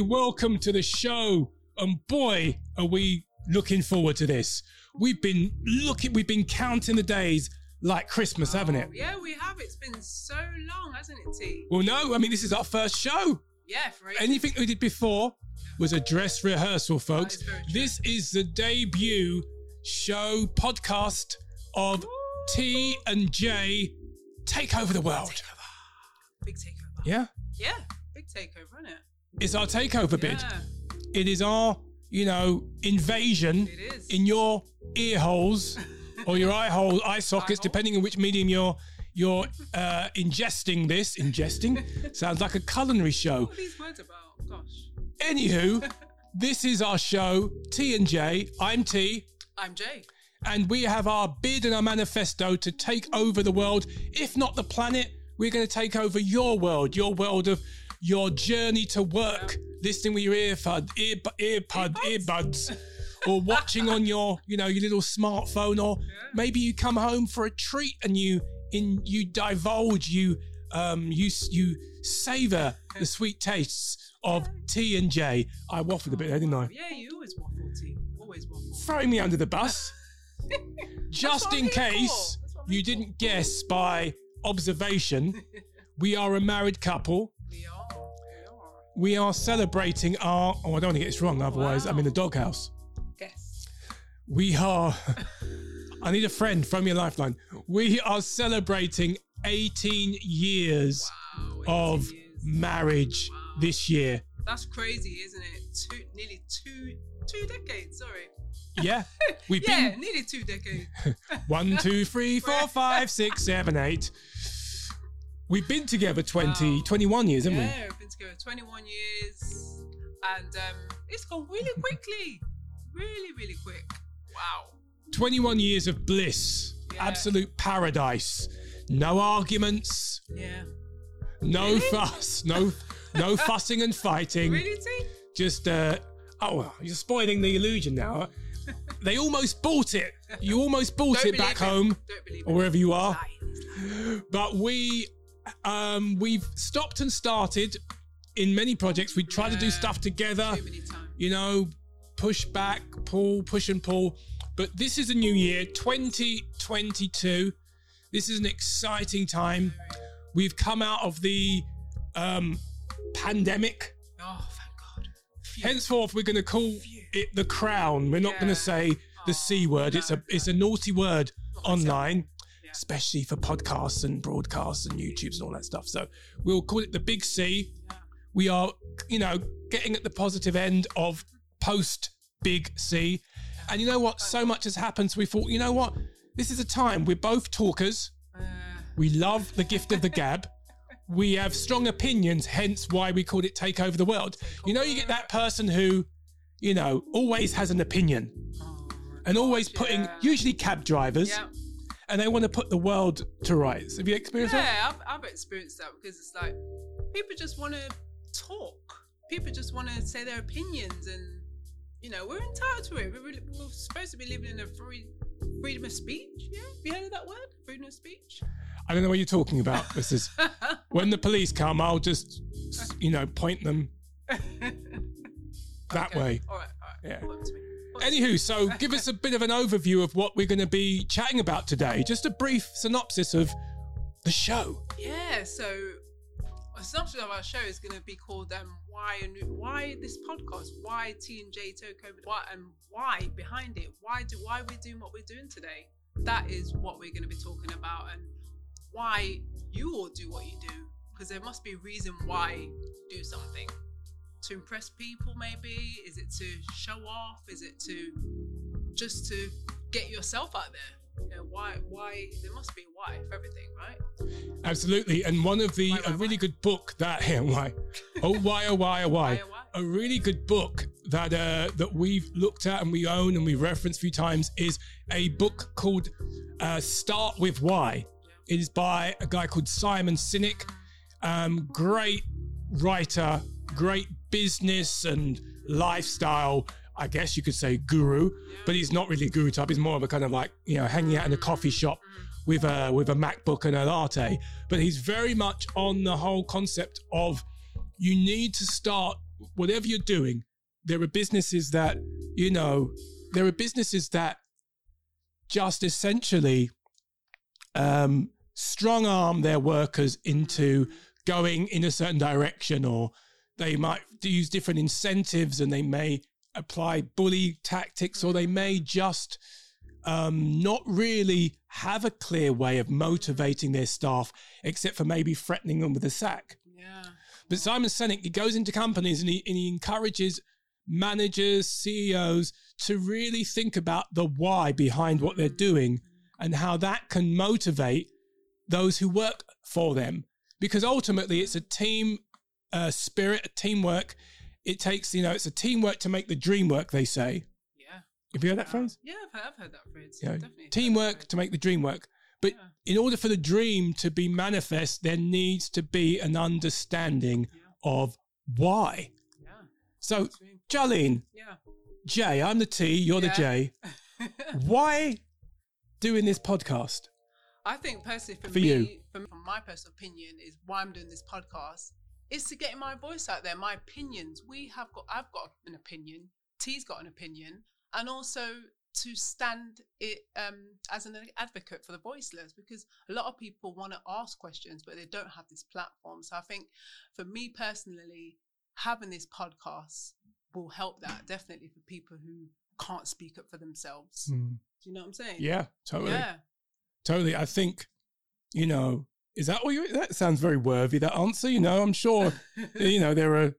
Welcome to the show. And boy, are we looking forward to this. We've been looking, we've been counting the days like Christmas, haven't it? Oh, yeah, we have. It's been so long, hasn't it, T? Well, no, I mean, this is our first show. Yeah, for. Anything we did before was a dress rehearsal, folks. is. This is the debut show podcast of T and J take over the world. Big takeover. Yeah, Yeah, big takeover, isn't it? It's our takeover bid. Yeah, It is our, you know, invasion in your ear holes or your eye hole, eye sockets, hole. depending on which medium you're you're uh, ingesting this. Ingesting sounds like a culinary show. what are these words about? Gosh. Anywho, this is our show, T and J. I'm T, I'm Jay. and we have our bid and our manifesto to take over the world. If not the planet, we're going to take over your world, your world of your journey to work, listening with your earpod, ear, earpod, Earbuds? earbuds, or watching on your, you know, your little smartphone, or maybe you come home for a treat and you in you divulge, you um, you you savor the sweet tastes of T and J. I waffled a bit there, didn't I? Yeah, you always waffle, T. Always waffle. throwing me under the bus. Just in I'm here for. case That's what I'm you didn't guess by observation, we are a married couple. We are. We are. We are celebrating our. Oh, I don't want to get this wrong, otherwise, I'm in the doghouse. Guess. We are. I need a friend. Throw me a lifeline. We are celebrating 18 years Wow. of years. marriage Wow. this year. That's crazy, isn't it? Two, nearly two, two decades. Sorry. Yeah, we've Yeah, been nearly two decades. One, two, three, four, five, six, seven, eight. We've been together 20, Wow. 21 years, haven't we? yeah, we've been together 21 years, and um, it's gone really quickly. Really, really quick. Wow. 21 years of bliss, Yeah. absolute paradise. No arguments, Yeah. no Really? fuss, no no fussing and fighting. Really, T? Just, uh, oh, you're spoiling the illusion now. They almost bought it. You almost bought Don't it back believe home or it. wherever you are. But we um we've stopped and started in many projects. We try to do stuff together Too many times. you know push back pull push and pull. But this is a new year 2022 this is an exciting time. We've come out of the um pandemic. Oh, thank God. Phew. henceforth we're going to call Phew. it the crown. We're not going to say the c word. It's a no, it's a naughty word Not online. Yeah. Especially for podcasts and broadcasts and YouTubes and all that stuff. So we'll call it the big C. We are, you know, getting at the positive end of post big C. And you know what? So much has happened. So we thought, you know what? This is a time. We're both talkers. Uh, We love the gift of the gab. We have strong opinions, hence why we called it Take Over the World. You know, you get that person who, you know, always has an opinion and always putting, usually cab drivers. And they want to put the world to rights. Have you experienced that? Yeah, I've, I've experienced that because it's like people just want to talk. People just want to say their opinions, and you know we're entitled to it. We're, really, we're supposed to be living in a free freedom of speech. Yeah, have you heard of that word? Freedom of speech. I don't know what you're talking about. This is when the police come, I'll just, you know, point them that Okay. way. All right, all right. Yeah. Anywho, so give us a bit of an overview of what we're going to be chatting about today. Just a brief synopsis of the show. Yeah, so a synopsis of our show is going to be called um, "Why and Why this podcast? Why T and J over? Why and why behind it? Why do why we're doing what we're doing today? That is what we're going to be talking about, and why you all do what you do. Because there must be a reason why you do something to impress people. Maybe is it to show off? Is it to just to get yourself out there? You know, why? Why? There must be a why for everything, right? Absolutely. And one of the, Why, why, a really why? good book that, yeah, why? Oh, why, oh, why, oh, why? Why, why? A really good book that uh, that we've looked at and we own and we've referenced a few times is a book called uh, Start With Why. It is by a guy called Simon Sinek. Um, great writer, great business and lifestyle, I guess you could say guru, but he's not really a guru type. He's more of a kind of like, you know, hanging out in a coffee shop with a with a MacBook and a latte. But he's very much on the whole concept of you need to start whatever you're doing, there are businesses that, you know, there are businesses that just essentially um, strong arm their workers into going in a certain direction, or they might use different incentives and they may apply bully tactics, or they may just um, not really have a clear way of motivating their staff, except for maybe threatening them with a sack. Yeah. But Simon Sinek, he goes into companies and he, and he encourages managers, CEOs to really think about the why behind what they're doing and how that can motivate those who work for them. Because ultimately, it's a team uh, spirit, a teamwork. It takes, you know, it's a teamwork to make the dream work, they say. Yeah. Have you heard that phrase? Yeah, I've heard, I've heard that phrase. You know, Definitely. teamwork to make the dream work. But Yeah. in order for the dream to be manifest, there needs to be an understanding Yeah. of why. Yeah. So, Jolene, Yeah. Jay, I'm the T, you're the. J. Why doing this podcast? I think personally for, For me, you. From my personal opinion, is why I'm doing this podcast is to get my voice out there, my opinions. We have got, I've got an opinion. T's got an opinion, and also to stand it um, as an advocate for the voiceless, because a lot of people want to ask questions, but they don't have this platform. So I think for me personally, having this podcast will help that definitely for people who can't speak up for themselves. Do you know what I'm saying? Yeah, totally. Yeah. Totally. I think, you know, is that what you, that sounds very worthy, that answer. You know, I'm sure, you know, there are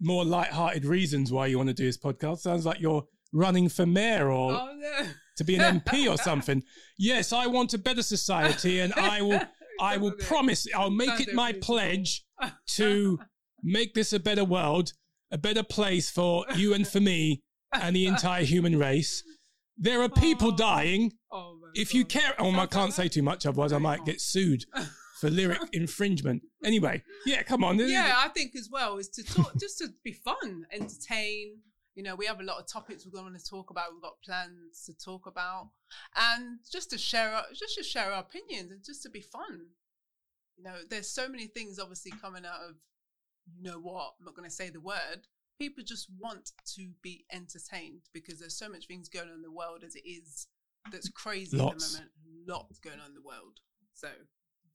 more light-hearted reasons why you want to do this podcast. Sounds like you're running for mayor or Oh no. to be an MP or something. Yes, I want a better society and I will I will promise I'll make it my pledge to make this a better world, a better place for you and for me and the entire human race. There are people dying. Oh If you care, oh, I can't say too much, otherwise I might get sued for lyric infringement. Anyway, yeah, come on. Yeah, I think as well is to talk, just to be fun, entertain. You know, we have a lot of topics we're going to talk about. We've got plans to talk about, and just to share, our, just to share our opinions and just to be fun. You know, there's so many things obviously coming out of, you know what? I'm not going to say the word. People just want to be entertained because there's so much things going on in the world as it is. That's crazy Lots. at the moment. Lots going on in the world. So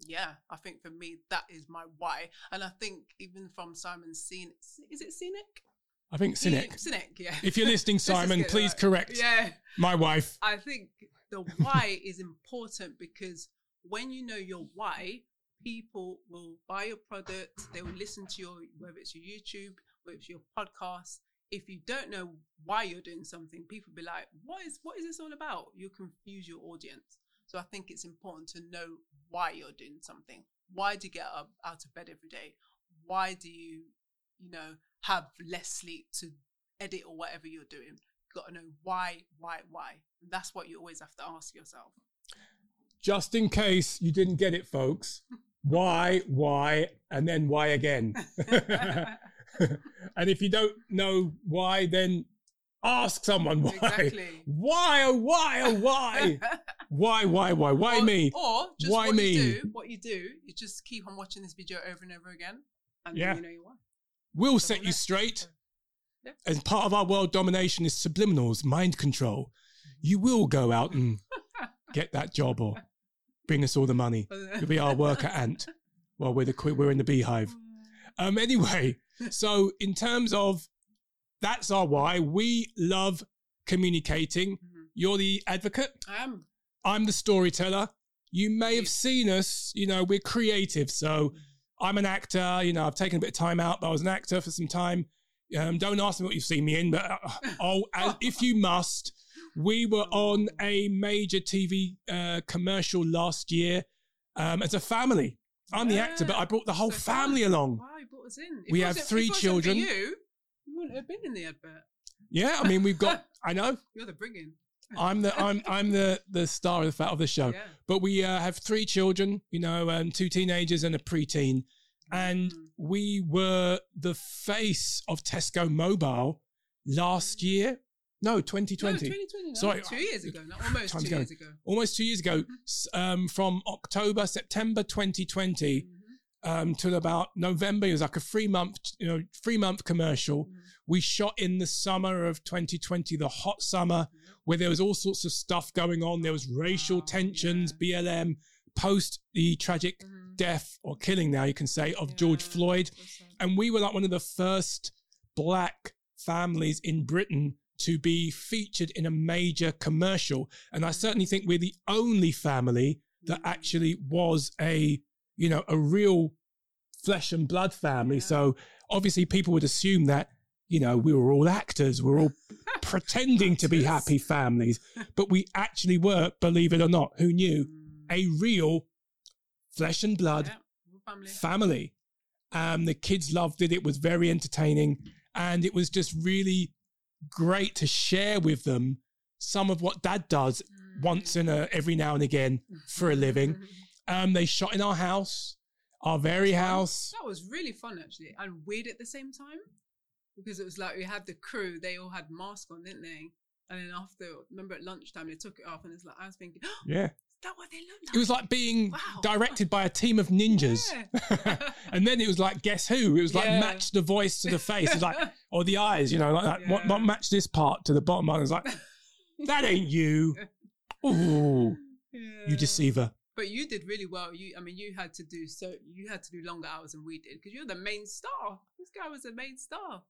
yeah, I think for me that is my why, and I think even from Simon Sinek, is it Scenic? I think cynic. Sinek, yeah. If you're listening, Simon, it please right. correct Yeah, my wife. I think the why is important because when you know your why, people will buy your product, they will listen to your whether it's your YouTube, whether it's your podcast. If you don't know why you're doing something, people be like, "What is what is this all about?" You confuse your audience. So I think it's important to know why you're doing something. Why do you get up out of bed every day? Why do you, you know, have less sleep to edit or whatever you're doing? You've got to know why, why, why. And that's what you always have to ask yourself. Just in case you didn't get it, folks. Why, why, and then why again? and if you don't know why, then ask someone why. Exactly. Why, oh, why, oh, why? Why, why, why? Why or, me? Or just Why what me? you do, what you do, you just keep on watching this video over and over again, and Yeah. then you know you why. We'll So set you straight. Yeah. As part of our world domination is subliminals, mind control. You will go out and get that job or bring us all the money. You'll be our worker ant while we're the we're in the beehive. Um. Anyway, so in terms of that's our why. We love communicating. Mhm. You're the advocate. I am. I'm the storyteller. You may have seen us. You know, we're creative. So I'm an actor. You know, I've taken a bit of time out, but I was an actor for some time. Um, don't ask me what you've seen me in, but uh, oh, if you must, we were on a major TV uh, commercial last year um, as a family. I'm the actor, but I brought the whole So family along. Wow, you brought us in. We have three if children. You wouldn't have been in the advert. Yeah, I mean, we've got. I know You're the bringing. I'm the I'm I'm the the star of the of the show. Yeah. But we uh, have three children, you know, um, two teenagers and a preteen. And Mm. we were the face of Tesco Mobile last year. No, 2020. No, 2020. No, Sorry. two years ago. Not almost two going. years ago. Almost two years ago, Mm-hmm. um, from October, September 2020 Mhm. um, till about November. It was like a three month, you know, three month commercial. Mhm. We shot in the summer of 2020, the hot summer, where there was all sorts of stuff going on. There was racial Wow, tensions, yeah. BLM, post the tragic Mhm. death or killing now you can say of George Floyd. And we were like one of the first black families in Britain to be featured in a major commercial. And I certainly think we're the only family that Mm. actually was a, you know, a real flesh and blood family. Yeah. So obviously people would assume that, you know, we were all actors, we're all pretending to be happy families, but we actually were, believe it or not, who knew, Mm. a real flesh and blood Yeah, family. family. Um, the kids loved it. It was very entertaining. And it was just really great to share with them some of what dad does Mm. once in a every now and again for a living. Um, they shot in our house, our very house. That was really fun actually, and weird at the same time because it was like we had the crew; they all had masks on, didn't they? And then after, remember at lunchtime they took it off, and it's like I was thinking, "Oh, Yeah. is that what they look like?" It was like being Wow. directed by a team of ninjas. Yeah. and then it was like, guess who? It was like Yeah. match the voice to the face. It was like, or the eyes, you know, like that. What, Yeah. what match this part to the bottom? I was like, that ain't you. Ooh, you deceiver. But you did really well. You, I mean, you had to do so. You had to do longer hours than we did because you're the main star. This guy was the main star.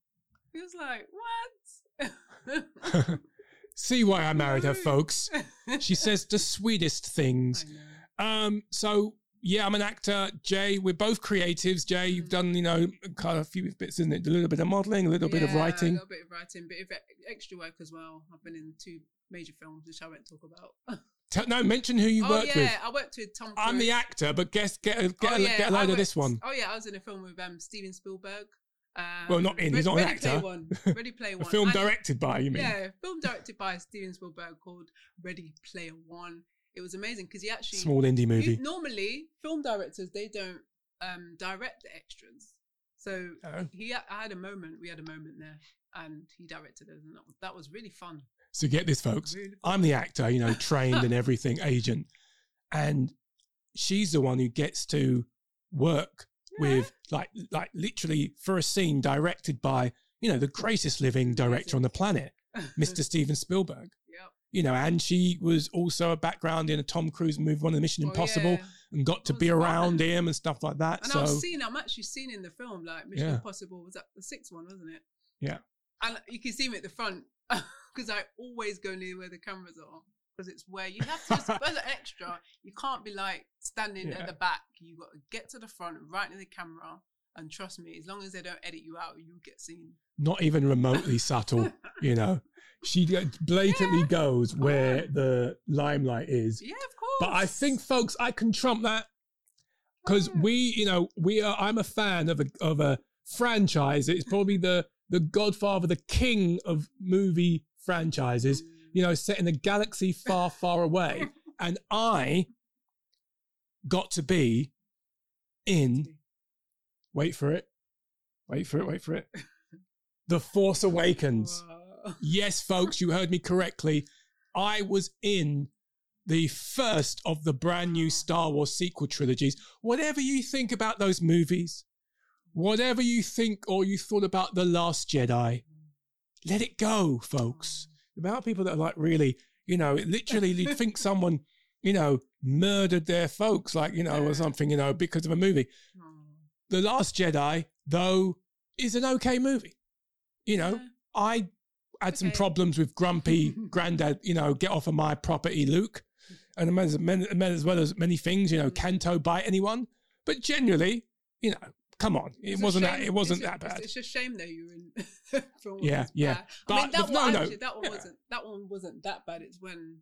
He was like, "What?" See why I married her, folks. She says the sweetest things. Um, so yeah, I'm an actor. Jay, we're both creatives. Jay, you've Mm. done, you know, kind of a few bits, isn't it? A little bit of modeling, a little bit of writing. A little bit of writing, bit of extra work as well. I've been in two major films, which I won't talk about. Tell- no, mention who you oh worked yeah, with. I worked with Tom. I'm the actor, but guess get a, get, Oh, a, yeah, get a load of this one. Oh yeah, I was in a film with um, Steven Spielberg. Um, Well, not in, he's not an Ready Player actor. One. Ready Player A One. film And- directed by you mean? Yeah, film directed by Steven Spielberg called Ready Player One. It was amazing because he actually Small indie you- movie. normally film directors they don't um, direct the extras. So Oh. he, I had a moment. We had a moment there, and he directed it, and that was, that was really fun. So get this, folks. Really. I'm the actor, you know, trained and everything, agent, and she's the one who gets to work with like like literally for a scene directed by you know the greatest living director on the planet, Mr. Steven Spielberg. Yep. You know, and she was also a background in a Tom Cruise movie, one of the Mission Oh, Impossible, yeah. and got to be around him and stuff like that. And so I've seen, I'm actually seen in the film, like Mission Yeah. Impossible was that the sixth one, wasn't it? Yeah. And you can see me at the front because I always go near where the cameras are because it's where you have to, as an extra, you can't be like standing Yeah. at the back. You got to get to the front, right in the camera. And trust me, as long as they don't edit you out, you'll get seen. not even remotely subtle. You know, she uh, blatantly Yeah. goes where the limelight is. Yeah, of course. But I think, folks, I can trump that because we, you know, we are. I'm a fan of a of a franchise. It's probably the the Godfather, the king of movie franchises. Mm. You know, set in a galaxy far, far away, and I got to be in. Wait for it. Wait for it. Wait for it. The Force Awakens. Yes, folks, you heard me correctly. I was in the first of the brand new ah. Star Wars sequel trilogies. Whatever you think about those movies, whatever you think or you thought about The Last Jedi, let it go, folks. About people that are like really, you know, literally you'd think someone, you know, murdered their folks, like, you know, or something, you know, because of a movie. Oh. The Last Jedi, though, is an okay movie. You know, Yeah. I had some problems with grumpy granddad, you know, get off of my property, Luke, and as, as well as many things, you know, hmm. Canto Bight anyone. But generally, you know, come on, it It's wasn't that it wasn't it's that bad. It's, a shame that you were in. Yeah, yeah. bad. I mean, that the- one, no, no, actually, that one yeah. wasn't. That one wasn't that bad. It's when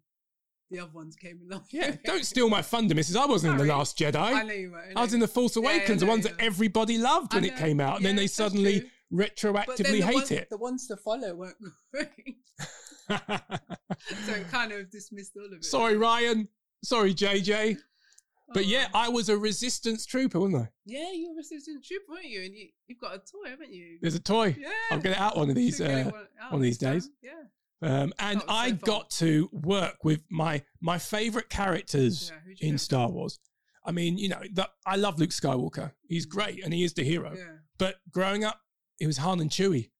the other ones came along. Yeah, don't steal my thunder, Mrs. I wasn't in the Last Jedi. I know you were. I was in the Force Yeah, yeah, Awakens, the ones that everybody loved when it came out, and then they suddenly true. retroactively the hate ones, it. The ones to follow weren't great, so it kind of dismissed all of it. Sorry, Rian. Sorry, JJ. But yeah, Oh. I was a resistance trooper, wasn't I? yeah, you were resistance trooper, weren't you? And you, you've got a toy, haven't you? There's a toy. Yeah, I'll get it out one of these. Should get it Uh, one- one of these days. time. Yeah. um, and so I fun. got to work with my my favorite characters Yeah, in Star Wars. I mean, you know, the, I love Luke Skywalker. He's great and he is the hero. Yeah. But growing up, it was Han and Chewie.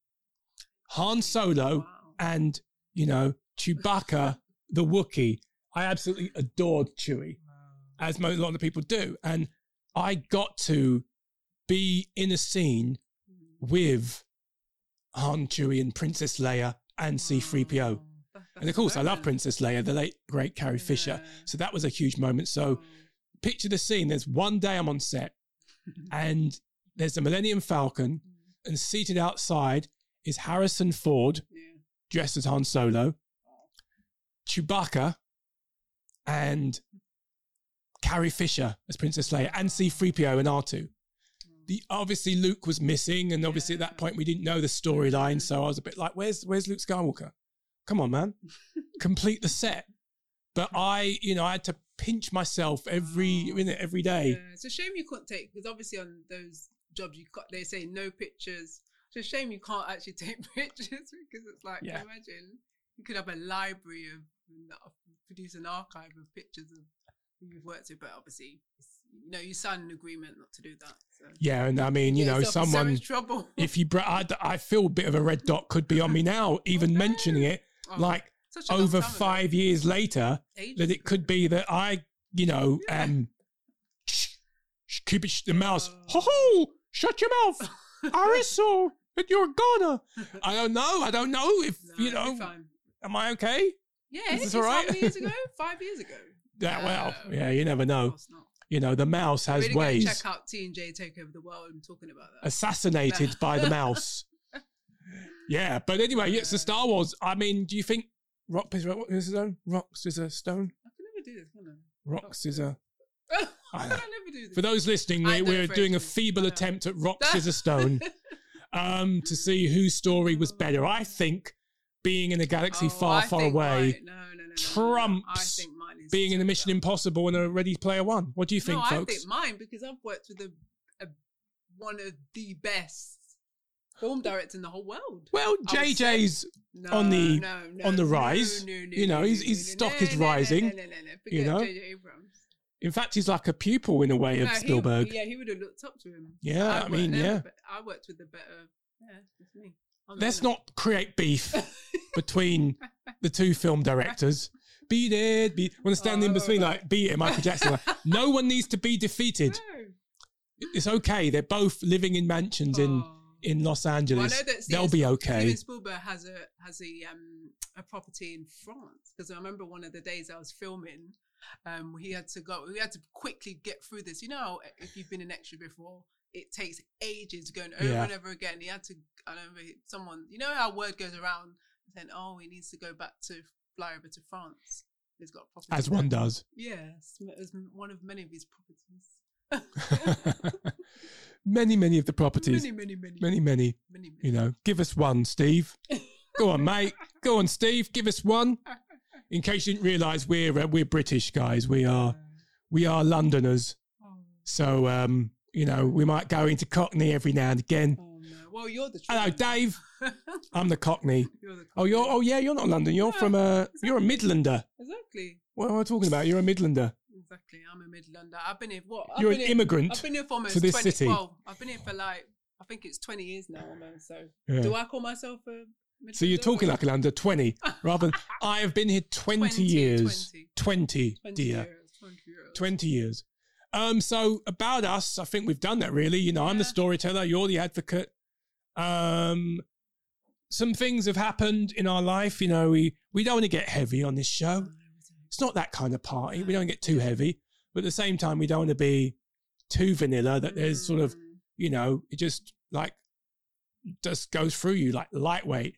Han Solo Wow. and, you know, Chewbacca, the Wookiee. I absolutely adored Chewie, as a lot of people do. And I got to be in a scene mm. with Han, Chewie, and Princess Leia and C3PO. Wow. That- And of course, I love. Princess Leia, the late, great Carrie Fisher. Yeah. So that was a huge moment. So mm. picture the scene. There's one day I'm on set and there's a Millennium Falcon, mm. and seated outside is Harrison Ford, Yeah. dressed as Han Solo, Chewbacca, and Carrie Fisher as Princess Leia, and C3PO and R2. The obviously Luke was missing, and obviously at that point we didn't know the storyline, so I was a bit like, "Where's Where's Luke Skywalker? Come on, man, complete the set." But I, you know, I had to pinch myself every Oh. minute, every day. Yeah, it's a shame you couldn't take because obviously on those jobs you got they say no pictures. It's a shame you can't actually take pictures because it's like Yeah. imagine you could have a library of of- produce an archive of pictures of who you've worked with, but obviously you know you signed an agreement not to do that. So Yeah, and I mean, you know, someone trouble. if you, br- I, I feel a bit of a red dot could be on me now, even no. mentioning it, Oh, like such a long over time ago. five years later, Ages that it could be that I, you know, Yeah. um, shh, shh, keep it, sh- the mouse, ho Oh. ho, shut your mouth, Aristo, But you're gonna. I don't know. I don't know if No, you know. Am I okay? Yeah, Is this it's all how years ago? Five years ago. Yeah. Well, No. yeah. You never know. You know, the mouse has really ways. Check out T and J take over the world. I'm talking about that. assassinated by the mouse. Yeah, but anyway, it's the Star um, Wars. I mean, do you think rock paper rock scissors stone? Rock scissor stone. I can never do this, can Rock scissor. I? I I can never do this. For those listening, we, we're doing a feeble uh, attempt at rock scissor stone um, to see whose story was oh. better. I think being in a galaxy Oh, far, I far away, mine- no, no, no, no, no, no. trumps I think mine is being in a Mission. Impossible and a Ready Player One. What do you think, no, I think mine because I've worked with a, a one of the best film directors in the whole world. well, I JJ's No, On the- no, no, on the rise. You know, his- his stock is rising, you know? In fact, he's like a pupil in a way of No, he- Spielberg. yeah, he would have looked up to him. Yeah, I worked- mean, yeah. I worked with the better. Yeah, that's me. I'm Let's not create beef between the two film directors. Beat it. Be, want to stand in Oh, between, right. like, beat it, Michael Jackson. Like, no one needs to be defeated. No. It's okay. They're both living in mansions in, Oh. in Los Well, I Angeles. know that They'll be okay. Steven Spielberg has a has a um a property in France because I remember one of the days I was filming, um, he had to go. We had to quickly get through this. You know, if you've been an extra before, it takes ages going over Yeah. and over again. He had to. I remember he- someone. You know how word goes around saying, "Oh, he needs to go back to fly over to France." He's got property. As there. one does. Yes, as one of many of his properties. many, many of the properties. Many, many, many, Many, many. many, many. You know, give us one, Steve. Go on, mate. Go on, Steve. Give us one. In case you didn't realise, we're uh, we're British guys. We are we are Londoners. Oh. So um, you know, we might go into Cockney every now and again. Oh! Well, you're the. Hello. Dave. I'm the Cockney. you're the. Oh, you're oh yeah, you're not London. You're from uh, you're a Midlander. Exactly. What am I talking about? You're a Midlander. Exactly. I'm a Midlander. I've been here. What? I've You're been an here, immigrant. I've been here for almost to this 20, city. Well, I've been here for like I think it's 20 years now almost. So Yeah. do I call myself a? Midlander So you're talking like an under 20 rather than I have been here 20, 20, years. 20. 20, 20 dear. years. 20 years. 20 years. Um, so about us, I think we've done that really. You know, I'm the Yeah. storyteller, you're the advocate. Um, some things have happened in our life. You know, we, we don't want to get heavy on this show. It's not that kind of party. We don't get too heavy, but at the same time, we don't want to be too vanilla that there's sort of, Mm. you know, it just like just goes through you like lightweight.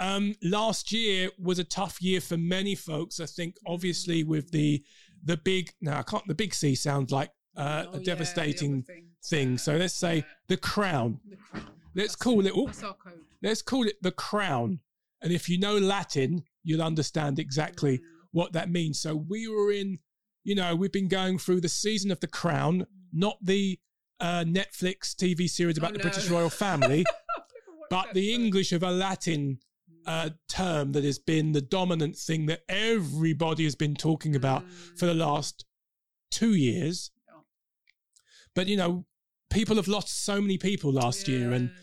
Um, last year was a tough year for many folks. I think, obviously, with the the big now I can't the big C sounds like uh, Oh, a devastating thing. thing. So let's say Yeah. the crown. The crown. Let's That's call it. Oh, That's our code. let's call it the crown. And if you know Latin, you'll understand exactly Mm. what that means. So we were in, you know, we've been going through the season of The Crown, not the uh, Netflix TV series about Oh, the no. British royal family, but the English of a Latin uh, term that has been the dominant thing that everybody has been talking about Mm. for the last two years. But you know, people have lost so many people last year, and really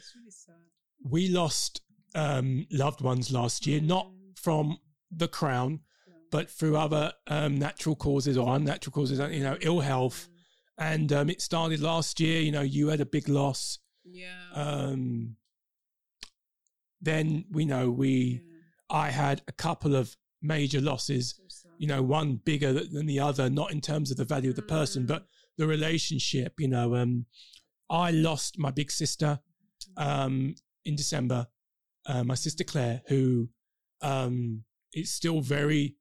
we lost um, loved ones last year, not Mm. from the crown, Yeah. but through other um, natural causes or unnatural causes, you know, ill health. Mm. And um, it started last year. You know, you had a big loss. Yeah. Um, then we know we, yeah. I had a couple of major losses. So. You know, one bigger than the other, not in terms of the value of the person, Mm. but the relationship. You know, um, I lost my big sister um, in December. Uh, my sister Claire, who um, is still very.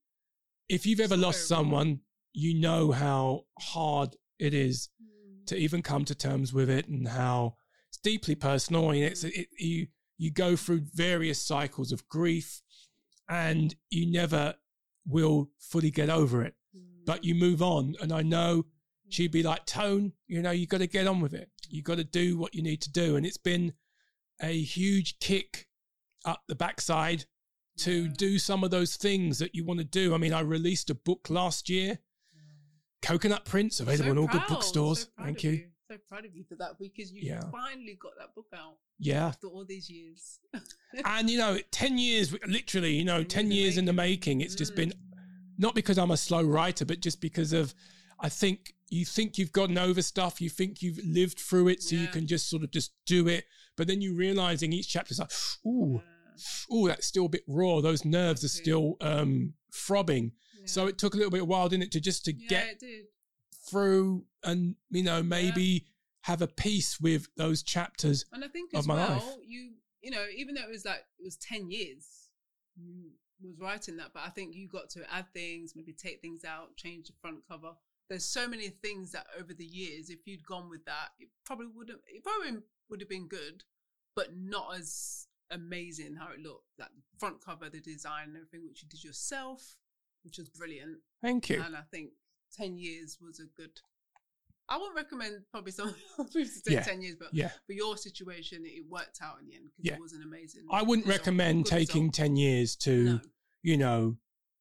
If you've ever lost someone, you know how hard it is Mm. to even come to terms with it and how it's deeply personal and it's it, you you go through various cycles of grief and you never will fully get over it Mm. but you move on and i know she'd be like tone you know you got to get on with it you got to do what you need to do. And it's been a huge kick up the backside to Yeah. do some of those things that you want to do. I mean i released a book last year coconut prints available So in all good bookstores. so thank of you. So proud of you for that because you Yeah. finally got that book out yeah. after all these years. and you know 10 years literally you know 10 Ten years in the years in the making. it's just been mm. not because i'm a slow writer but just because of i think you think you've gotten over stuff you think you've lived through it so you can just sort of just do it. But then you realizing each chapter's like ooh ooh that's still a bit raw. Those nerves are still um throbbing. Yeah. so it took a little bit of while didn't it to just to yeah, get through and you know maybe have a peace with those chapters And I think of as my well, life. you you know, even though it was like it was ten years, you was writing that, but I think you got to add things, maybe take things out, change the front cover. There's so many things that over the years, if you'd gone with that, it probably wouldn't. It probably would have been good, but not as amazing how it looked. That front cover, the design, and everything, which you did yourself, which was brilliant. thank you And I think 10 years was a good. I wouldn't recommend probably someone else to take Yeah. 10 years, but yeah for your situation, it worked out in the end because Yeah. it was an amazing. i wouldn't result, recommend taking result. 10 years to No, you know,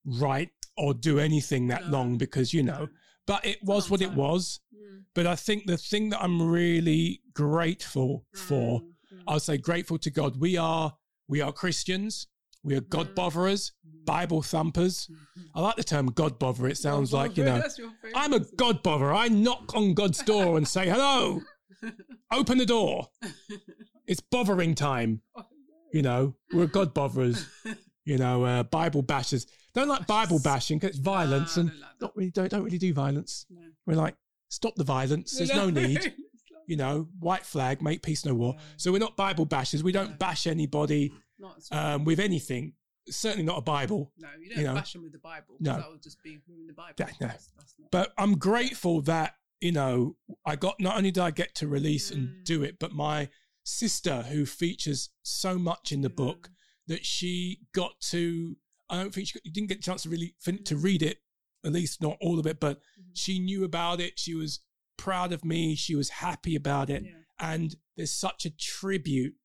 write or do anything that No. long because, you know, no. But it was what it was. Mm, But I think the thing that I'm really grateful for, mm, mm, I'll say grateful to God. We are, we are Christians. We are God Mm. botherers, mm, Bible thumpers. mm. I like the term God bother. It sounds Your like, you know, I'm a? God bother. I knock on God's door and say, hello, open the door. It's bothering time. You know, we're God botherers. you know, uh, Bible bashers. Don't like Bible bashing because it's violence I and don't like not really don't don't really do violence. No. We're like, stop the violence. There's no need. You know, white flag, make peace, no war. No. So we're not Bible bashers. We don't No. bash anybody Not at all. um, with anything. Certainly not a Bible. no, you don't you know, bash them with the Bible. no. that would just be ruining the Bible. No. That's, that's. But I'm grateful that you know I got. Not only did I get to release and Mm. do it, but my sister, who features so much in the Yeah. book, that she got to. I don't think she got, didn't get a chance to really fin- to read it, at least not all of it, but Mhm. she knew about it. She was proud of me. She was happy about it. Yeah. And there's such a tribute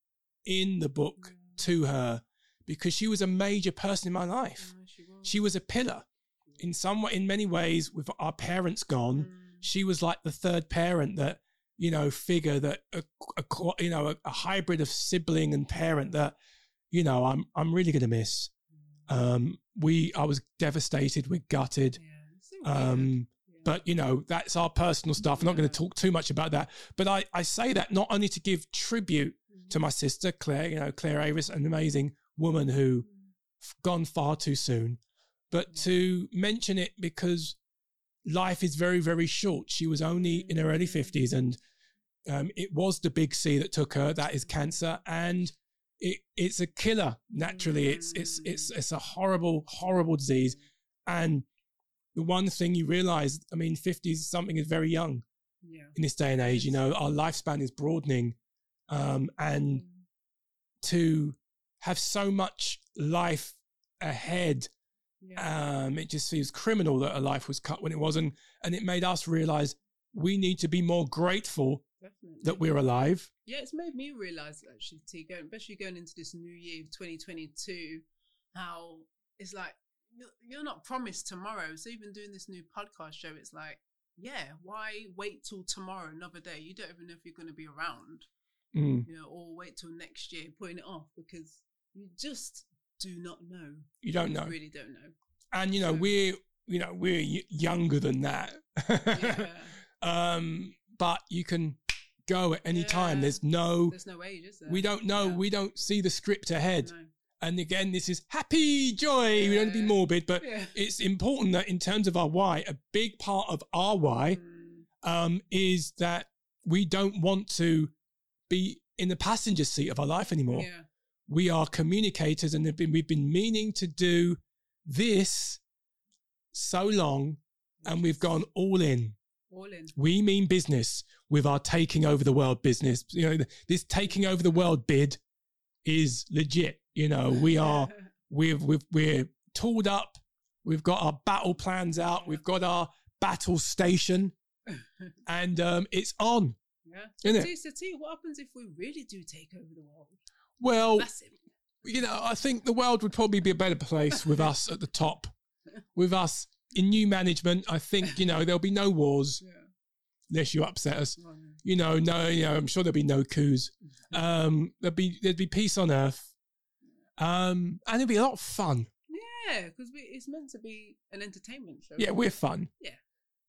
in the book Yeah. to her because she was a major person in my life. No, she was. She was a pillar in some way, in many ways, with our parents gone. Mm. She was like the third parent that, you know, figure that, a, a, you know, a, a hybrid of sibling and parent that, you know, I'm, I'm really going to miss. Um, we, I was devastated. We're gutted. Yeah, it's so weird. Um, Yeah. but you know that's our personal stuff. I'm not going to talk too much about that. But I, I say that not only to give tribute Mm. to my sister Claire, you know Claire Avis, an amazing woman who Mm. f- gone far too soon, but to mention it because life is very very short. She was only in her early Mm. fifties, and um, it was the big C that took her. That is cancer, and it, it's a killer. Naturally, it's it's it's it's a horrible horrible disease, and the one thing you realize, I mean, 50s something is very young Yeah. in this day and age. You know, our lifespan is broadening. Um, and Mm. to have so much life ahead, Yeah. um, it just seems criminal that a life was cut when it wasn't. And it made us realize we need to be more grateful Definitely. that we're alive. Yeah, it's made me realize actually, T, going, especially going into this new year, 2022, how it's like you're, not promised tomorrow. So even doing this new podcast show, it's like yeah, why wait till tomorrow, another day? You don't even know if you're going to be around, Mm. you know, or wait till next year, putting it off because you just do not know. You don't You know. really don't know. And you know, So- we're you know we're y- younger than that. Yeah. um, but you can go at any time. There's no. There's no age, is there? We don't know. Yeah. We don't see the script ahead. No. And again, this is happy joy. We don't be morbid, but Yeah. it's important that in terms of our why, a big part of our why Mm, um, is that we don't want to be in the passenger seat of our life anymore. yeah. We are communicators, and been, we've been meaning to do this so long, and we've gone all in. All in. We mean business with our taking over the world business. You know, this taking over the world bid is legit. You know, we are we've we've we're tooled up. We've got our battle plans out. We've got our battle station, and um, it's on. yeah. Isn't it? So T, what happens if we really do take over the world? Well, you know, I think the world would probably be a better place with us at the top, with us in new management. I think you know there'll be no wars Yeah. unless you upset us. Well, You know, no, you know, I'm sure there'll be no coups. Um, there'll be there'd be peace on earth, um, and it'd be a lot of fun. Yeah, because it's meant to be an entertainment show. Yeah, we're fun. Yeah.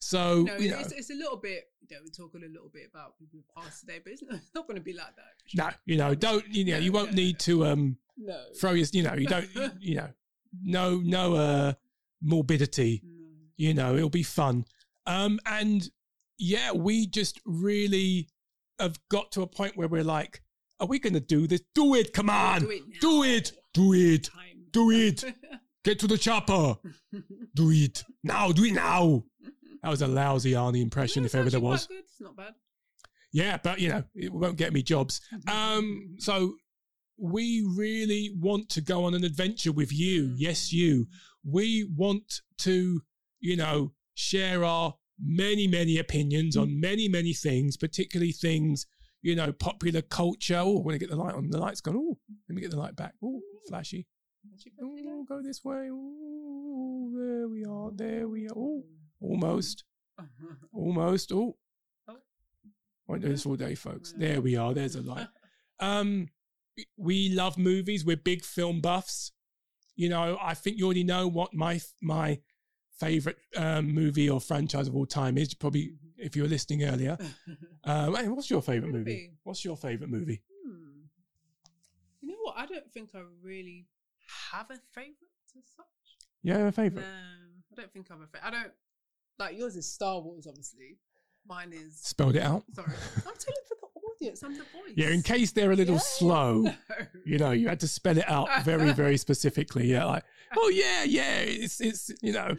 So No, you know, it's, it's a little bit. You know, we're talking a little bit about people who passed today, but it's not, it's not going to be like that. no, you know, don't you know, you won't need to um No. throw your, you know, you don't, you know, no, no, uh, morbidity. No. You know, it'll be fun. Um, and yeah, we just really have got to a point where we're like, are we going to do this? Do it! Come on, Do it now. do it, do it, do it. Get to the chopper. Do it now. Do it now. That was a lousy Arnie impression, No, if ever there was. Good. It's not bad. Yeah, but you know, it won't get me jobs. Um, so we really want to go on an adventure with you. Yes, you. We want to, you know, share our many, many opinions on many, many things, particularly things, you know, popular culture. Oh, I want to get the light on. The light's gone. Oh, let me get the light back. Oh, flashy. Oh, go this way. Oh, there we are. There we are. Oh, almost. Almost. Oh. Oh. Won't do this all day, folks. There we are. There's a light. Um, we love movies. We're big film buffs. You know, I think you already know what my my favorite um, movie or franchise of all time is. Probably, if you were listening earlier. Uh, hey, what's your favorite movie? Movie? What's your favorite movie? Hmm. You know what? I don't think I really have a favorite as such. Yeah, a favorite. No. I don't think I have a favorite. I don't like yours is Star Wars, obviously. Mine is Spelled it out. sorry. I'm telling for the audience. I'm the voice. Yeah, in case they're a little Yeah. slow. No. You know, you had to spell it out very, very specifically. Yeah, like, oh yeah, yeah, it's it's you know,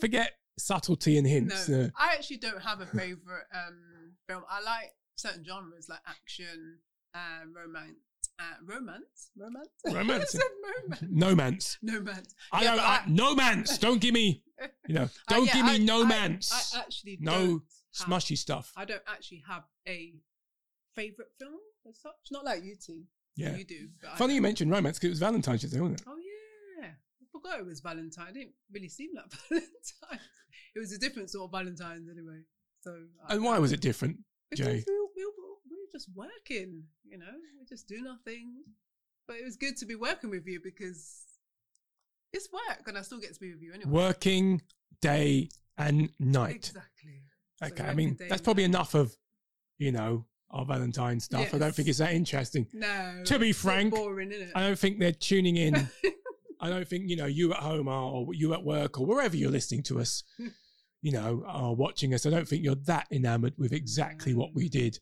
forget subtlety and hints. No, uh, I actually don't have a favorite um, film. I like certain genres like action, uh, romance, uh, romance, romance, Romance. Romance. no man's. No man. I Yeah, don't. I, I- no man's. Don't give me. You know, Uh, don't yeah, give me I- no I- man's. I actually No Smushy stuff. I don't actually have a favorite film as such. Not like you two. Yeah. you do. But Funny you mentioned romance because it was Valentine's Day, wasn't it? Oh yeah, I forgot it was Valentine. It didn't really seem like Valentine. It was a different sort of Valentine's anyway. So I And why know. was it different, Because Jay? we, were- we, we were just working, you know, we just do nothing. But it was good to be working with you because it's work and I still get to be with you anyway. Working day and night. Exactly. So Okay, I mean that's probably night. enough of, you know, our Valentine stuff. I don't think it's that interesting. No. To be it's a bit frank, boring, isn't it? I don't think they're tuning in. I don't think you know you at home are, or you at work, or wherever you're listening to us. You know, are watching us. I don't think you're that enamored with exactly what we did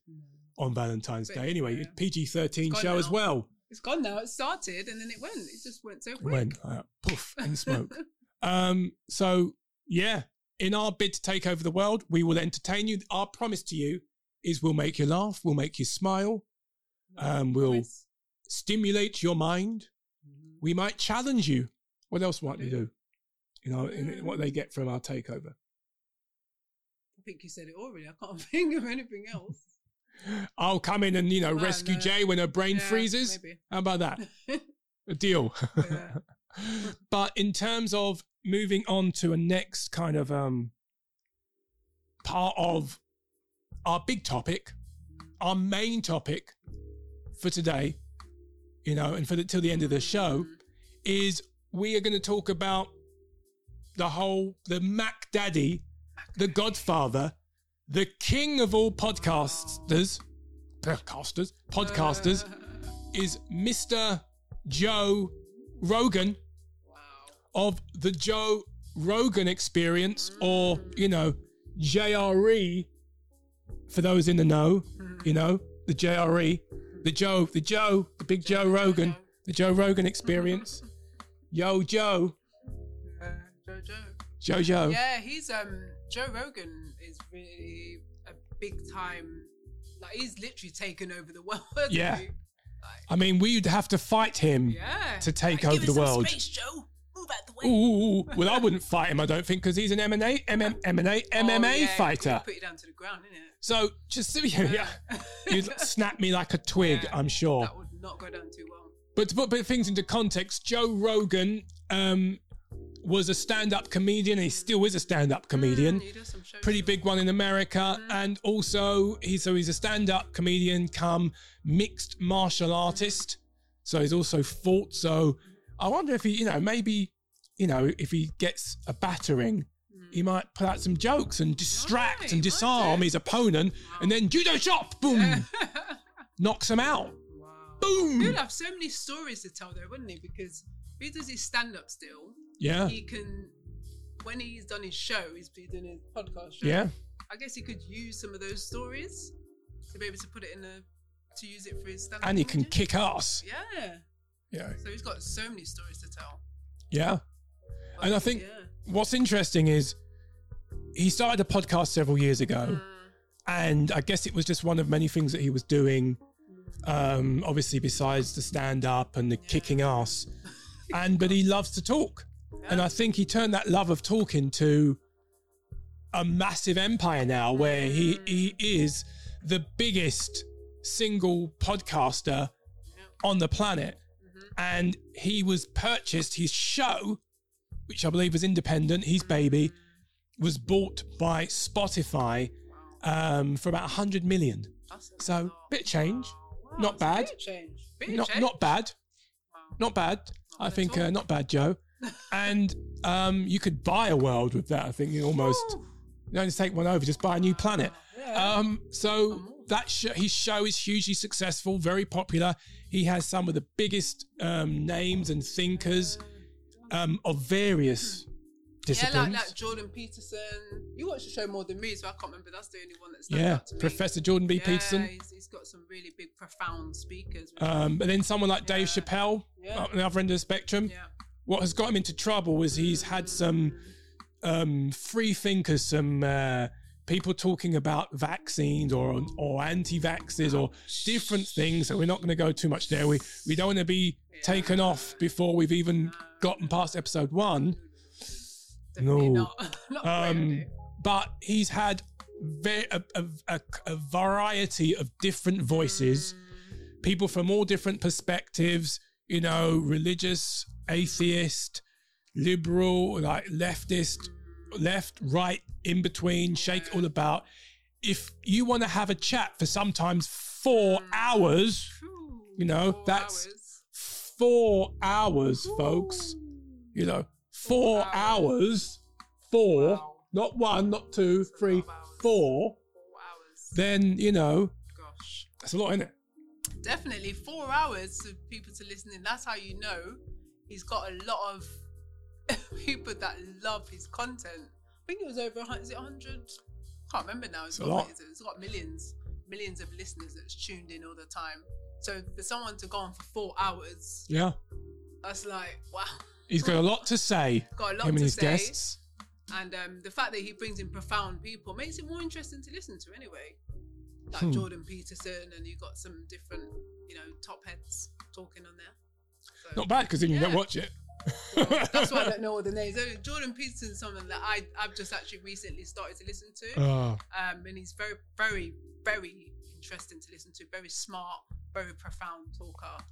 on Valentine's But, Day. Anyway. PG thirteen show gone as well. It's gone now. It started and then it went. It just went so quick. When uh, poof and smoke. Um, so yeah, in our bid to take over the world, we will entertain you. Our promise to you is we'll make you laugh, we'll make you smile, um, we'll Promise. stimulate your mind. Mhm. We might challenge you. What else might we do. do? You know, in what they get from our takeover. I think you said it already. I can't think of anything else. I'll come in and you know Oh, rescue no. Jay when her brain Yeah, freezes. Maybe. How about that? A deal. Yeah. but in terms of moving on to a next kind of um part of our big topic, our main topic for today, you know, and for the, till the end of the show, is we are going to talk about the whole the Mac Daddy, the Godfather, the king of all podcasters, podcasters, podcasters, is Mr. Joe Rogan Wow. of the Joe Rogan experience, or, you know, JRE, for those in the know, you know, the JRE, the Joe, the Joe, the big Joe Rogan, the Joe Rogan experience. Yo, Joe, Uh, Jojo. Joe, Joe. Yeah, he's um Joe Rogan is really a big time. Like he's literally taken over the world. Yeah. Like, I mean, we'd have to fight him. yeah. To take Like, over the world. Space, Joe. Out the way. Ooh, well, I wouldn't fight him, I don't think, because he's an M&A, MM, M&A, MMA Oh, yeah, fighter. Put you down to the ground, innit? So just yeah, you'd snap me like a twig, Yeah, I'm sure. That would not go down too well. But to put, put things into context, Joe Rogan um, was a stand-up comedian. He still is a stand-up comedian. Mm, some shows Pretty big one in America, and also he's so he's a stand-up comedian, come mixed martial artist. So he's also fought. So I wonder if he, you know, maybe, you know, if he gets a battering, he hmm. might put out some jokes and distract Right, and disarm his opponent, and then judo chop, boom, knocks him out, Wow. boom. He'd have so many stories to tell though, wouldn't he? Because if he does his stand up still, Yeah, he can when he's done his show, he's been doing his podcast show. yeah. I guess he could use some of those stories to be able to put it in a to use it for his stand up. and he can kick ass. Yeah. Yeah, So he's got so many stories to tell. yeah. But, And I think- yeah. What's interesting is he started a podcast several years ago, Mm, and I guess it was just one of many things that he was doing. Um, obviously, besides the stand up and the kicking ass, and but he loves to talk, and I think he turned that love of talking to a massive empire now, where he he is the biggest single podcaster on the planet, and he was purchased his show, which I believe was independent, his baby, was bought by Spotify um, for about 100 million. So, bit of change. Wow, Not bad. Change. Bit Not change. not bad. Wow. Not bad. I think uh, not bad, Joe. And um, you could buy a world with that. I think you almost you don't just take one over, just buy a new planet. Yeah. Um, so that sh- his show is hugely successful, very popular. He has some of the biggest um, names and thinkers um, of various disciplines. yeah, like, like Jordan Peterson. You watch the show more than me, so I can't remember. That's the only one that stands Yeah, out to me. Professor Jordan B. Yeah, Peterson. He's, he's got some really big, profound speakers. Um, and then someone like Dave Yeah. Chappelle, Yeah. on the other end of the spectrum. yeah. What has got him into trouble is he's had some um, free thinkers, some uh, people talking about vaccines or or anti-vaxxers or different things. So we're not going to go too much there. We we don't want to be taken off before we've even gotten past episode one. Definitely No. not. not Um, but he's had ve- a, a, a, a variety of different voices, people from all different perspectives, you know, religious, atheist, liberal, like leftist, left, right, in between, shake all about. If you want to have a chat for sometimes four hmm. hours, you know, four that's- hours. four hours, folks, you know, four Four hours, four, Wow. not one, not two, That's three, hours. four, hours. then, you know, Gosh. that's a lot, isn't it? Definitely four hours for people to listen in. That's how you know he's got a lot of people that love his content. I think it was over, is it 100? Can't remember now. It's It's got, it's- got millions, millions of listeners that's tuned in all the time. So for someone to go on for four hours, Yeah. that's like, wow. He's got a lot to say, Got a lot him and to his say. guests. And um, the fact that he brings in profound people makes it more interesting to listen to anyway. Like Hmm. Jordan Peterson, and you got some different, you know, top heads talking on there. So, Not bad because then you don't watch it. That's why I don't know all the names. Jordan Peterson is someone that I, I've just actually recently started to listen to. Oh, Um, and he's very, very, very interesting to listen to. Very smart, very profound talker,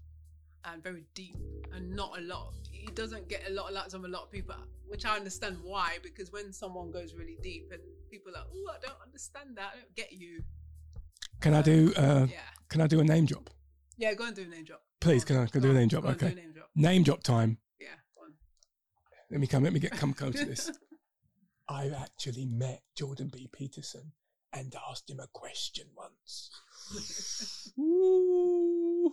and very deep. And not a lot. He doesn't get a lot of likes from a lot of people, which I understand why. Because when someone goes really deep and people are like, oh, I don't understand that. I don't get you. Can I do? Uh, Yeah. can I do a name drop? Yeah, go and do a name drop. Please, can I- can do a name drop? Go on, do Okay. name drop. Name drop time. Yeah, go on. Let me come. Let me get come close to this. I've actually met Jordan B. Peterson and asked him a question once. Ooh.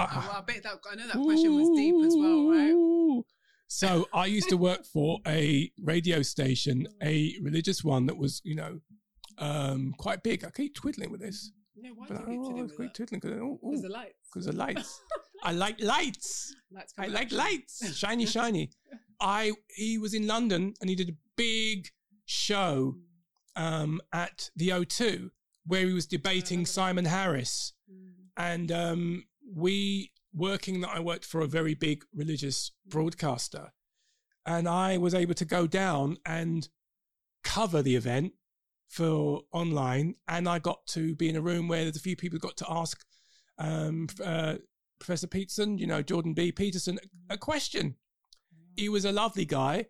Oh, well, I bet that I know that question was deep as well, right? So I used to work for a radio station, a religious one that was, you know, um, quite big. I keep twiddling with this. Yeah, why But do you oh, keep twiddling because the lights. because of lights. I like lights. lights I like lights, shiny, shiny. I he was in London and he did a big show um, at the O2 where he was debating Sam Harris, Mm. and um, we working that I worked for a very big religious broadcaster, and I was able to go down and cover the event for online, and I got to be in a room where there's a few people who got to ask um, uh, Professor Peterson, you know Jordan B. Peterson, a question. He was a lovely guy,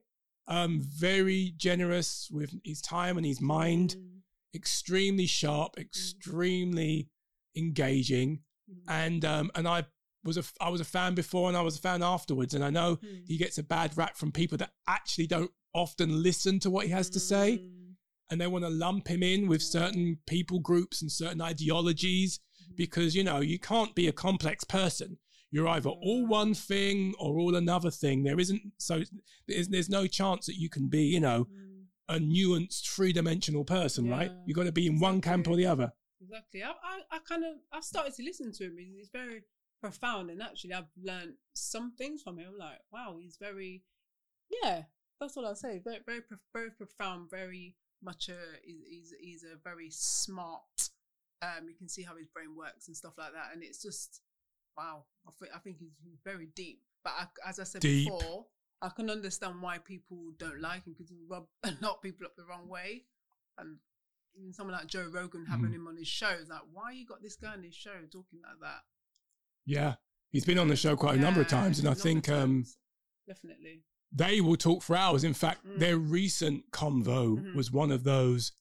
um, very generous with his time and his mind, Mm. extremely sharp, extremely engaging, Mm. and um, and I was a I was a fan before and I was a fan afterwards, and I know Mm. he gets a bad rap from people that actually don't often listen to what he has to say, Mm. and they want to lump him in with certain people groups and certain ideologies. Because you know you can't be a complex person. You're either all one thing or all another thing. There isn't so there's there's no chance that you can be you know Mm. a nuanced three dimensional person, right? You've got to be in one camp or the other. Exactly. I, I, I kind of, I started to listen to him. He's, he's very profound, and actually, I've learned some things from him. I'm like, wow, he's very, yeah, that's all I'll say. Very, very, very profound. Very much a, he's, he's, he's a very smart. Um, you can see how his brain works and stuff like that, and it's just, wow. I think, I think he's very deep. But I, as I said Deep. before, I can understand why people don't like him because he rub a lot of people up the wrong way, and even someone like Joe Rogan having Mhm. him on his show is like, why you got this guy on his show talking like that? Yeah, he's been on the show quite a number of times, and I think um, definitely. they will talk for hours. In fact, Mm. their recent convo Mhm. was one of those,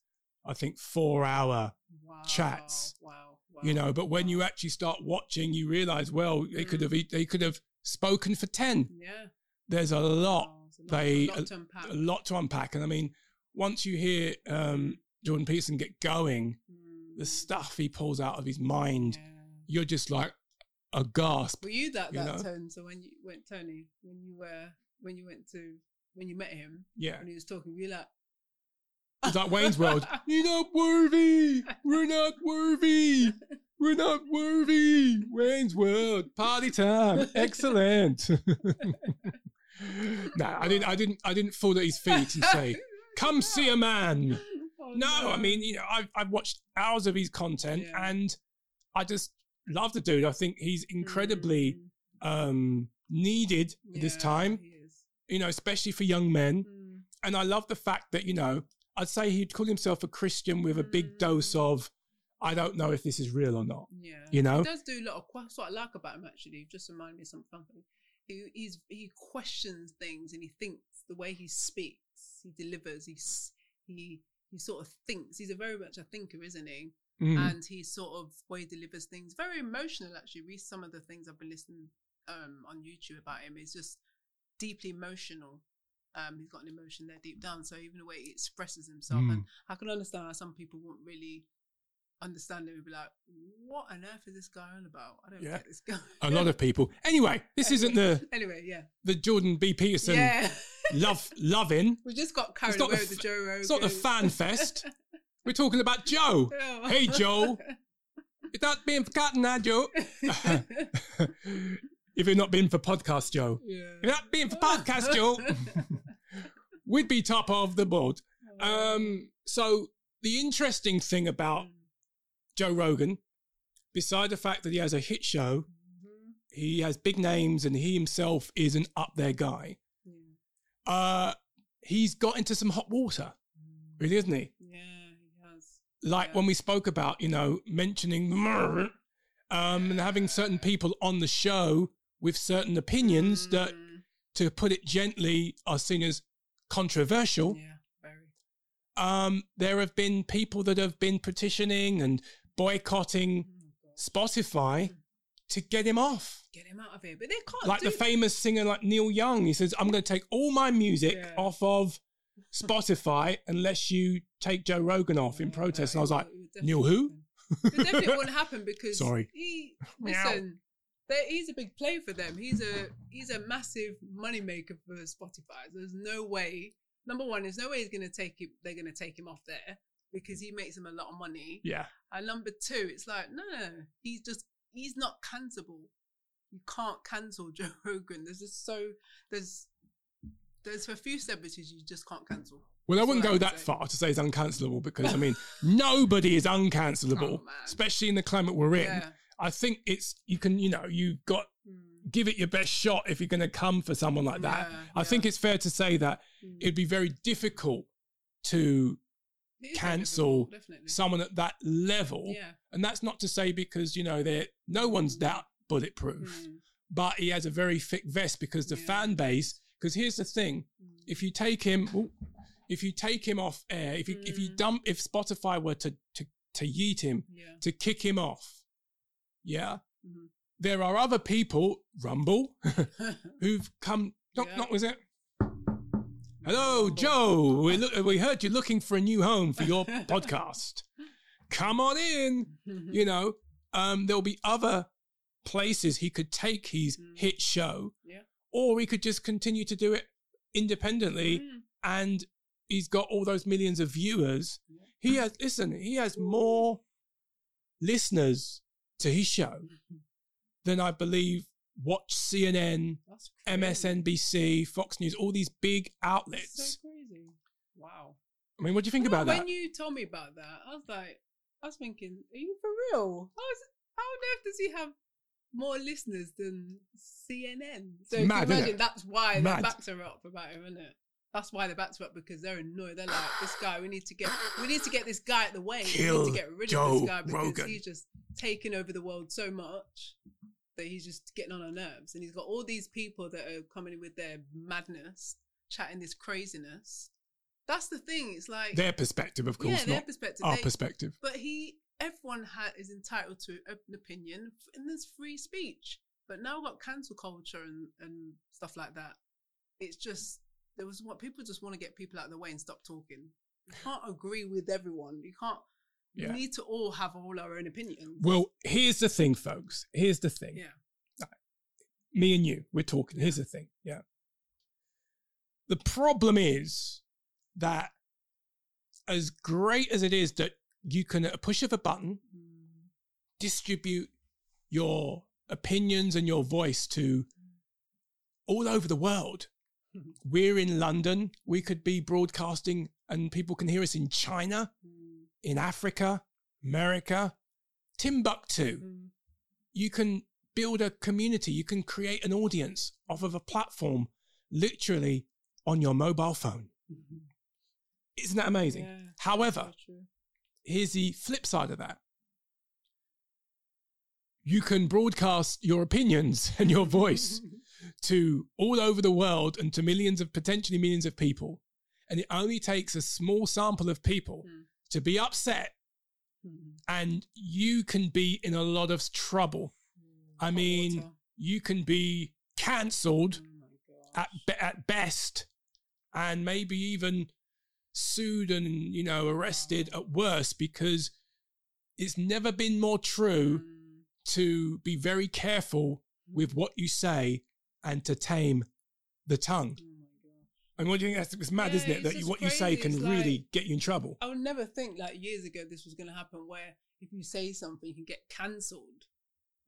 I think, four-hour. Wow. Chats. Wow. wow You know, but when you actually start watching, you realize, well, they could Mm. have e- they could have spoken for ten. yeah, There's a lot, Wow, a lot, they- a lot to unpack. a lot to unpack, and I mean, once you hear um, Jordan Peterson get going, the Mm, stuff he pulls out of his mind, yeah. you're just like a gasp. Were you that you that know? tone? So when you went Tony, when you were when you went to when you met him, Yeah. when he was talking, you like, It's like Wayne's World. You're not worthy. We're not worthy. We're not worthy. Wayne's World. Party time. Excellent. no, I didn't. I didn't. I didn't fall at his feet and say, "Come see a man." Oh, No, I mean, you know, I've I've watched hours of his content, Yeah. and I just love the dude. I think he's incredibly Mm, um, needed at this time. You know, especially for young men. Mm, and I love the fact that you know I'd say he'd call himself a Christian with a big Mm. dose of I don't know if this is real or not. Yeah, You know? he does do a lot of. That's what I like about him. Actually, just remind me of something. He he's, he questions things and he thinks the way he speaks, he delivers. He's he he sort of thinks. He's a very much a thinker, isn't he? Mm. And he sort of way he delivers things very emotional. Actually, read some of the things I've been listening um, on YouTube about him. It's just deeply emotional. Um, he's got an emotion there deep down. So even the way he expresses himself, Mm. and I can understand how some people won't really understand it. Would be like, "What on earth is this guy on about? I don't Yeah. get this guy." a lot of people. Anyway, this isn't the Anyway, yeah, the Jordan B. Peterson yeah. love loving. we just got carried away the with the Joe Rogan. It's not the fan fest. We're talking about Joe. Oh. Hey, Joe. Is that being forgotten now, Joe? If you've not been for podcast, Joe. yeah. If not being for podcast, Joe, we'd be top of the board. Um, so the interesting thing about Joe Rogan, beside the fact that he has a hit show, Mhm. he has big names and he himself is an up there guy. Yeah. Uh, he's got into some hot water, really, isn't he? Yeah, he has. Like Yeah. when we spoke about, you know, mentioning um, and having certain people on the show with certain opinions that, Mm, to put it gently, are seen as controversial. yeah, very. Um, there have been people that have been petitioning and boycotting Oh my God. Spotify to get him off. Get him out of here. But they can't Like do the famous singer like Neil Young, he says, "I'm going to take all my music Yeah. off of Spotify unless you take Joe Rogan off in protest." no, And I was like, would- it would Neil who? happen. It definitely won't happen because Sorry. he listen. He's a big play for them. He's a he's a massive moneymaker for Spotify. There's no way. Number one, there's no way he's gonna take it. They're gonna take him off there because he makes them a lot of money. "Yeah, And number two, it's like no, no, no. he's just he's not cancelable. You can't cancel Joe Rogan. There's just so there's there's a few celebrities you just can't cancel. Well, I wouldn't go that far to say it's uncancelable because I mean, nobody is uncancelable, Oh, especially in the climate we're in. Yeah. I think it's you can, you know, you got Mm. give it your best shot if you're going to come for someone like that. Yeah, I yeah. think it's fair to say that Mm. it'd be very difficult to It is very cancel difficult, definitely. someone at that level, Yeah. and that's not to say because you know they no one's that bulletproof, Mm, but he has a very thick vest because the fan base. Because here's the thing: mm. if you take him, ooh, if you take him off air, if you if you Mm. dump, if Spotify were to to to yeet him, Yeah. to kick him off, yeah, Mhm. there are other people, Rumble, who've come. Knock, Yeah. knock, was it? Hello, Joe. We look, we heard you're looking for a new home for your podcast. Come on in. You know, um, there'll be other places he could take his Mm. hit show, Yeah. or he could just continue to do it independently. Mm. And he's got all those millions of viewers. Yeah. He has listen. He has more listeners to his show mm-hmm. than I believe watch CNN, MSNBC, Fox News, all these big outlets. so crazy. Wow. I mean, what do you think No, about when that? When you told me about that, I was like, I was thinking, are you for real? How, is, how on earth does he have more listeners than CNN? So Mad, can you innit? imagine that's why Mad. their backs are up about him, isn't it? That's why backs are up because they're annoyed. They're like, this guy, we need to get, we need to get this guy at the way. we need to get rid of this guy because Rogan. he's just taking over the world so much that he's just getting on our nerves. And he's got all these people that are coming in with their madness, chatting this craziness. That's the thing. It's like Their perspective, of course, yeah, their not perspective. our They- perspective. But he, everyone ha- is entitled to an opinion, and there's free speech. But now we've got cancel culture and, and stuff like that. It's just there was what people just want to get people out of the way and stop talking. You can't agree with everyone. You can't. Yeah. We need to all have all our own opinions. Well, here's the thing, folks. Here's the thing. yeah. Me and you, we're talking. Here's the thing. Yeah. The problem is that as great as it is that you can, at a push of a button, Mm, distribute your opinions and your voice to all over the world. We're in London. We could be broadcasting and people can hear us in China, mm, in Africa, America, Timbuktu. mm. You can build a community. You can create an audience off of a platform literally on your mobile phone. Mhm. Isn't that amazing? Yeah, However, here's the flip side of that. You can broadcast your opinions and your voice to all over the world and to millions of potentially millions of people. And it only takes a small sample of people Mm. to be upset, Mm, and you can be in a lot of trouble. mm. I Hot mean, water. You can be cancelled Oh at, be- at best and maybe even sued and you know arrested at worst because it's never been more true Mm, to be very careful with what you say and to tame the tongue. oh my gosh. And what do you think? That's it's mad, Yeah, isn't it? That you, what you say can really get you in trouble. I would never think like years ago this was going to happen where if you say something you can get cancelled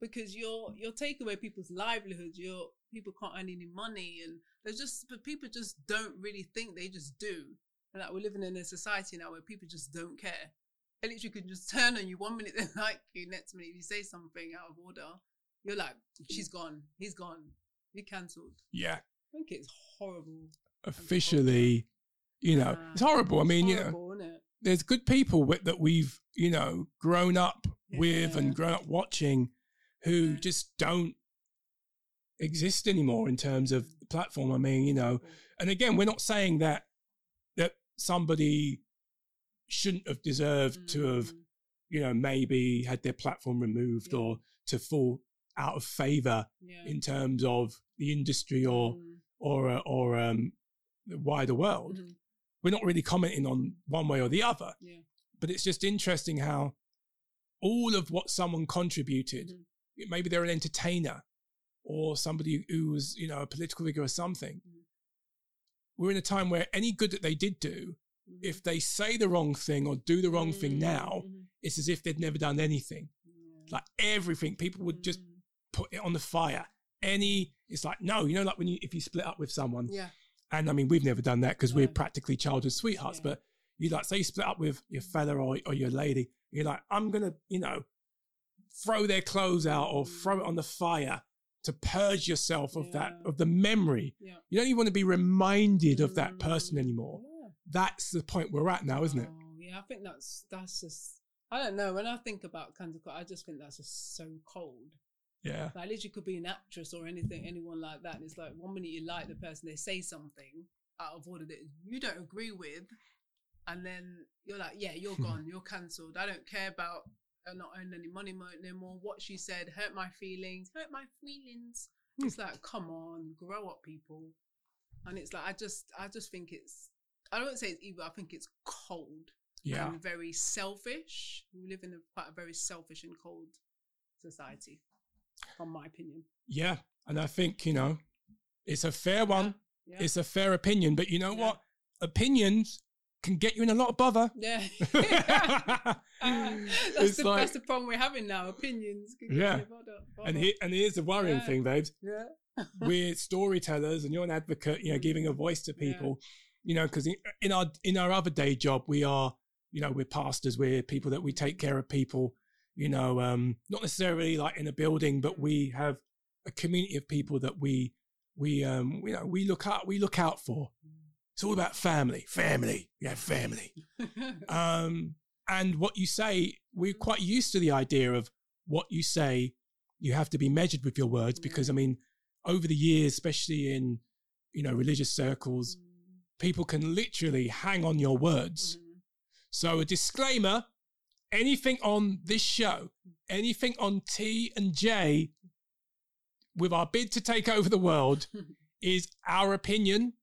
because you're you're taking away people's livelihoods. You're people can't earn any money and there's just but people just don't really think they just do. And like we're living in a society now where people just don't care. They literally can just turn on you one minute they like you, next minute you say something out of order, you're like she's gone, he's gone, you're cancelled. Yeah, I think it's horrible. officially, you know, Ah, it's horrible. I mean, you know, there's good people with, that we've you know grown up with and grown up watching who Yeah. just don't exist anymore in terms of the platform. I mean, you know, and again, we're not saying that that somebody shouldn't have deserved to have, Mm. you know, maybe had their platform removed Yeah. or to fall out of favor Yeah. in terms of the industry or Mm. or uh, or um, the wider world. Mhm. We're not really commenting on one way or the other, Yeah. but it's just interesting how all of what someone contributed, Mhm. maybe they're an entertainer or somebody who was, you know, a political figure or something. Mhm. We're in a time where any good that they did do, if they say the wrong thing or do the wrong thing now, it's as if they'd never done anything. Yeah. Like everything, people would just Mm. Put it on the fire. Any, it's like no, you know, like when you if you split up with someone, Yeah. and I mean we've never done that because we're practically childhood sweethearts. Yeah. But you like say you split up with your fella or, or your lady, you're like I'm gonna, you know, throw their clothes out or throw it on the fire to purge yourself of that of the memory. Yeah. You don't even want to be reminded of that person Mm. anymore. Yeah. That's the point we're at now, isn't it? Oh, yeah, I think that's that's just I don't know. When I think about culture, I just think that's just so cold. Yeah. Like literally could be an actress or anything, anyone like that. And it's like one minute you like the person, they say something out of order that you don't agree with, and then you're like, yeah, you're gone, you're cancelled. I don't care about uh, not earning any money mo- no more. What she said hurt my feelings, hurt my feelings. Hmm. It's like, come on, grow up, people. And it's like I just, I just think it's. I don't say it's evil. I think it's cold Yeah. and very selfish. We live in a quite a very selfish and cold society, from my opinion. Yeah. And I think, you know, it's a fair one. Yeah. It's a fair opinion. But you know Yeah. what? Opinions can get you in a lot of bother. Yeah. It's that's, the, like- that's the problem we're having now. Opinions. can get Yeah. bother- and here, and here's the worrying Yeah. thing, babes. yeah. We're storytellers, and you're an advocate. You know, giving a mm. voice to people. You know, because in our in our other day job, we are, you know, we're pastors. We're people that we take care of people. You know, um, not necessarily like in a building, but we have a community of people that we we um you know we look out we look out for. It's all about family, family. Yeah, family. Um, and what you say, we're quite used to the idea of what you say. You have to be measured with your words because, I mean, over the years, especially in you know religious circles, people can literally hang on your words. Mhm. So, a disclaimer: anything on this show, anything on T and J, with our bid to take over the world, is our opinion.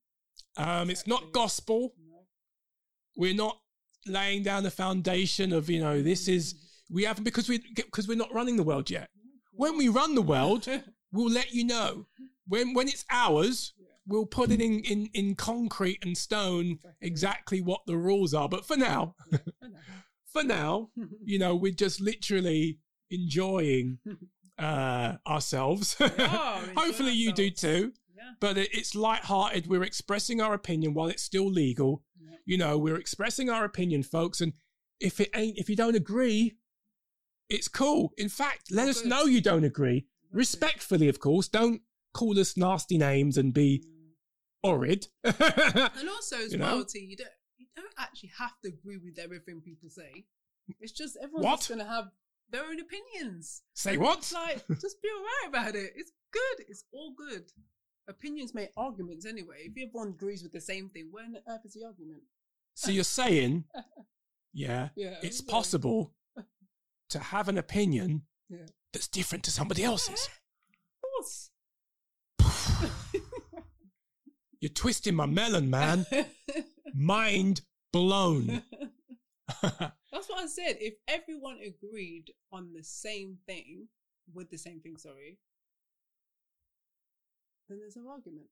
Um, it's not gospel. We're not laying down the foundation of you know this is we haven't because we because we're not running the world yet. When we run the world we'll let you know. When when it's ours we'll put it in in in concrete and stone exactly. what the rules are. But for now for now you know we're just literally enjoying uh ourselves. Are hopefully you do too. Yeah. but it- it's light-hearted. We're expressing our opinion while it's still legal. Yeah. you know we're expressing our opinion folks and if it ain't if you don't agree it's cool. In fact let Oh, us good. know you don't agree. Respectfully of course don't call us nasty names and be horrid. And also as You know? well, T, you don't don't actually have to agree with everything people say. It's just everyone's gonna have their own opinions. say And what like just be alright about it. It's good. It's all good. Opinions make arguments anyway. If everyone agrees with the same thing, where on earth is the argument? so you're saying yeah Yeah, it's so- possible to have an opinion Yeah. that's different to somebody else's Of course. you're twisting my melon man mind blown That's what I said. If everyone agreed on the same thing, with the same thing, sorry, then there's no argument.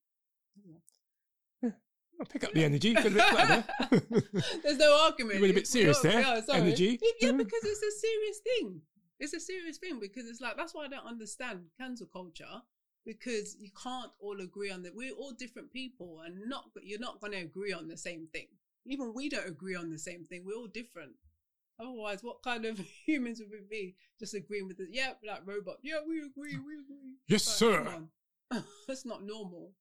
I'll pick up the energy. Bit. There's no argument. You went a bit serious there. yeah, sorry. Energy. Yeah, Mhm. because it's a serious thing. It's a serious thing because it's like that's why I don't understand cancel culture because you can't all agree on that. We're all different people, and not you're not going to agree on the same thing. Even we don't agree on the same thing. We're all different. Otherwise, what kind of humans would we be? Just agreeing with the yeah, like robot. Yeah, we agree. We agree. Yes, Like, sir. That's not normal.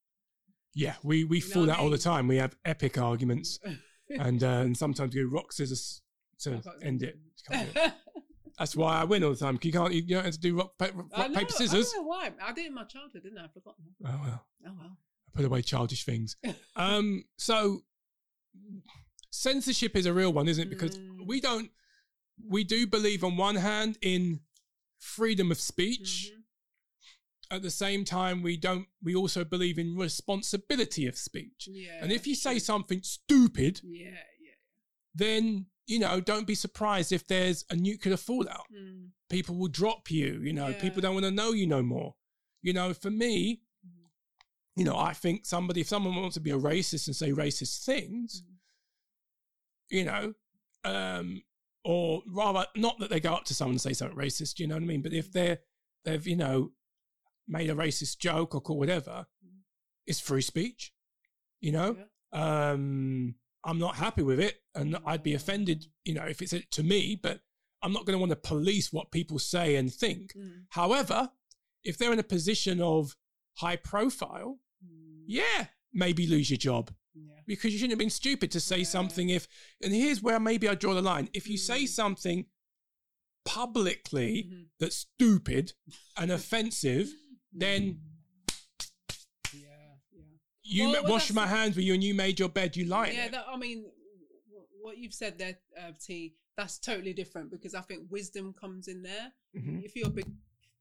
Yeah, we, we You fall out I all the time. We have epic arguments, and uh, and sometimes we go rock scissors to end it. You can't do it. That's why I win all the time. You can't. You don't have to do rock, pa- rock know, paper, scissors. I don't know why. I did it in my childhood, didn't I? I forgot. now. Oh well, Oh well. I put away childish things. Um. So, censorship is a real one, isn't it? Because Mm. we don't, we do believe on one hand in freedom of speech. Mhm. At the same time, we don't. We also believe in responsibility of speech. Yeah. and if you say something stupid, Yeah, yeah. then you know, don't be surprised if there's a nuclear fallout. Mm. People will drop you. You know, people don't want to know you no more. You know, for me. You know, I think somebody, if someone wants to be a racist and say racist things, Mhm. you know, um, or rather, not that they go up to someone and say something racist, you know what I mean? But if they're, they've, you know, made a racist joke or called whatever, Mhm. it's free speech, you know? Yeah. Um, I'm not happy with it and I'd be offended, you know, if it's to me, but I'm not going to want to police what people say and think. Mm. However, if they're in a position of high profile, Mm. Yeah, maybe lose your job Yeah. because you shouldn't have been stupid to say Yeah. something if and here's where maybe I draw the line. If you say Mm. something publicly Mhm. that's stupid and offensive, then Mm. yeah, yeah. you Well, ma- wash my hands with you and you made your bed, you lie in Yeah, that, I mean, what you've said there, uh, T, that's totally different because I think wisdom comes in there. Mhm. If you're a big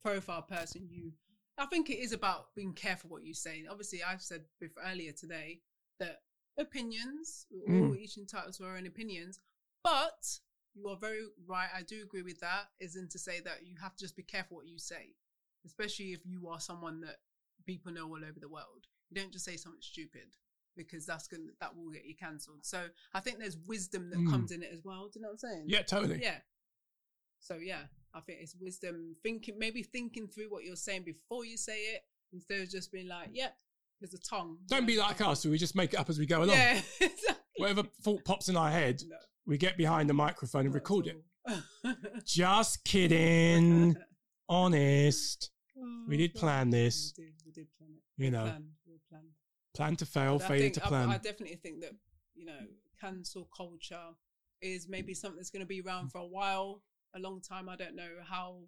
profile person, you, I think it is about being careful what you say. Obviously, I've said before, earlier today that opinions, we're Mm. all each entitled to our own opinions, but you are very right. I do agree with that. Isn't to say that you have to just be careful what you say, especially if you are someone that people know all over the world. You don't just say something stupid because that's gonna that will get you cancelled. So I think there's wisdom that Mm. comes in it as well. Do you know what I'm saying? Yeah, totally. Yeah. So yeah, I think it's wisdom thinking, maybe thinking through what you're saying before you say it instead of just being like, "Yep, there's a tongue." Don't be like us, we just make it up as we go along. Yeah, exactly. Whatever thought pops in our head, No, we get behind the microphone and record it. Just kidding. Honest. Oh, we did Oh, plan this. We did. We did plan it. You know, Planned, we planned. plan to fail, But I failure think- to I- plan. I, definitely think that you know cancel culture is maybe something that's going to be around for a while, a long time. I don't know how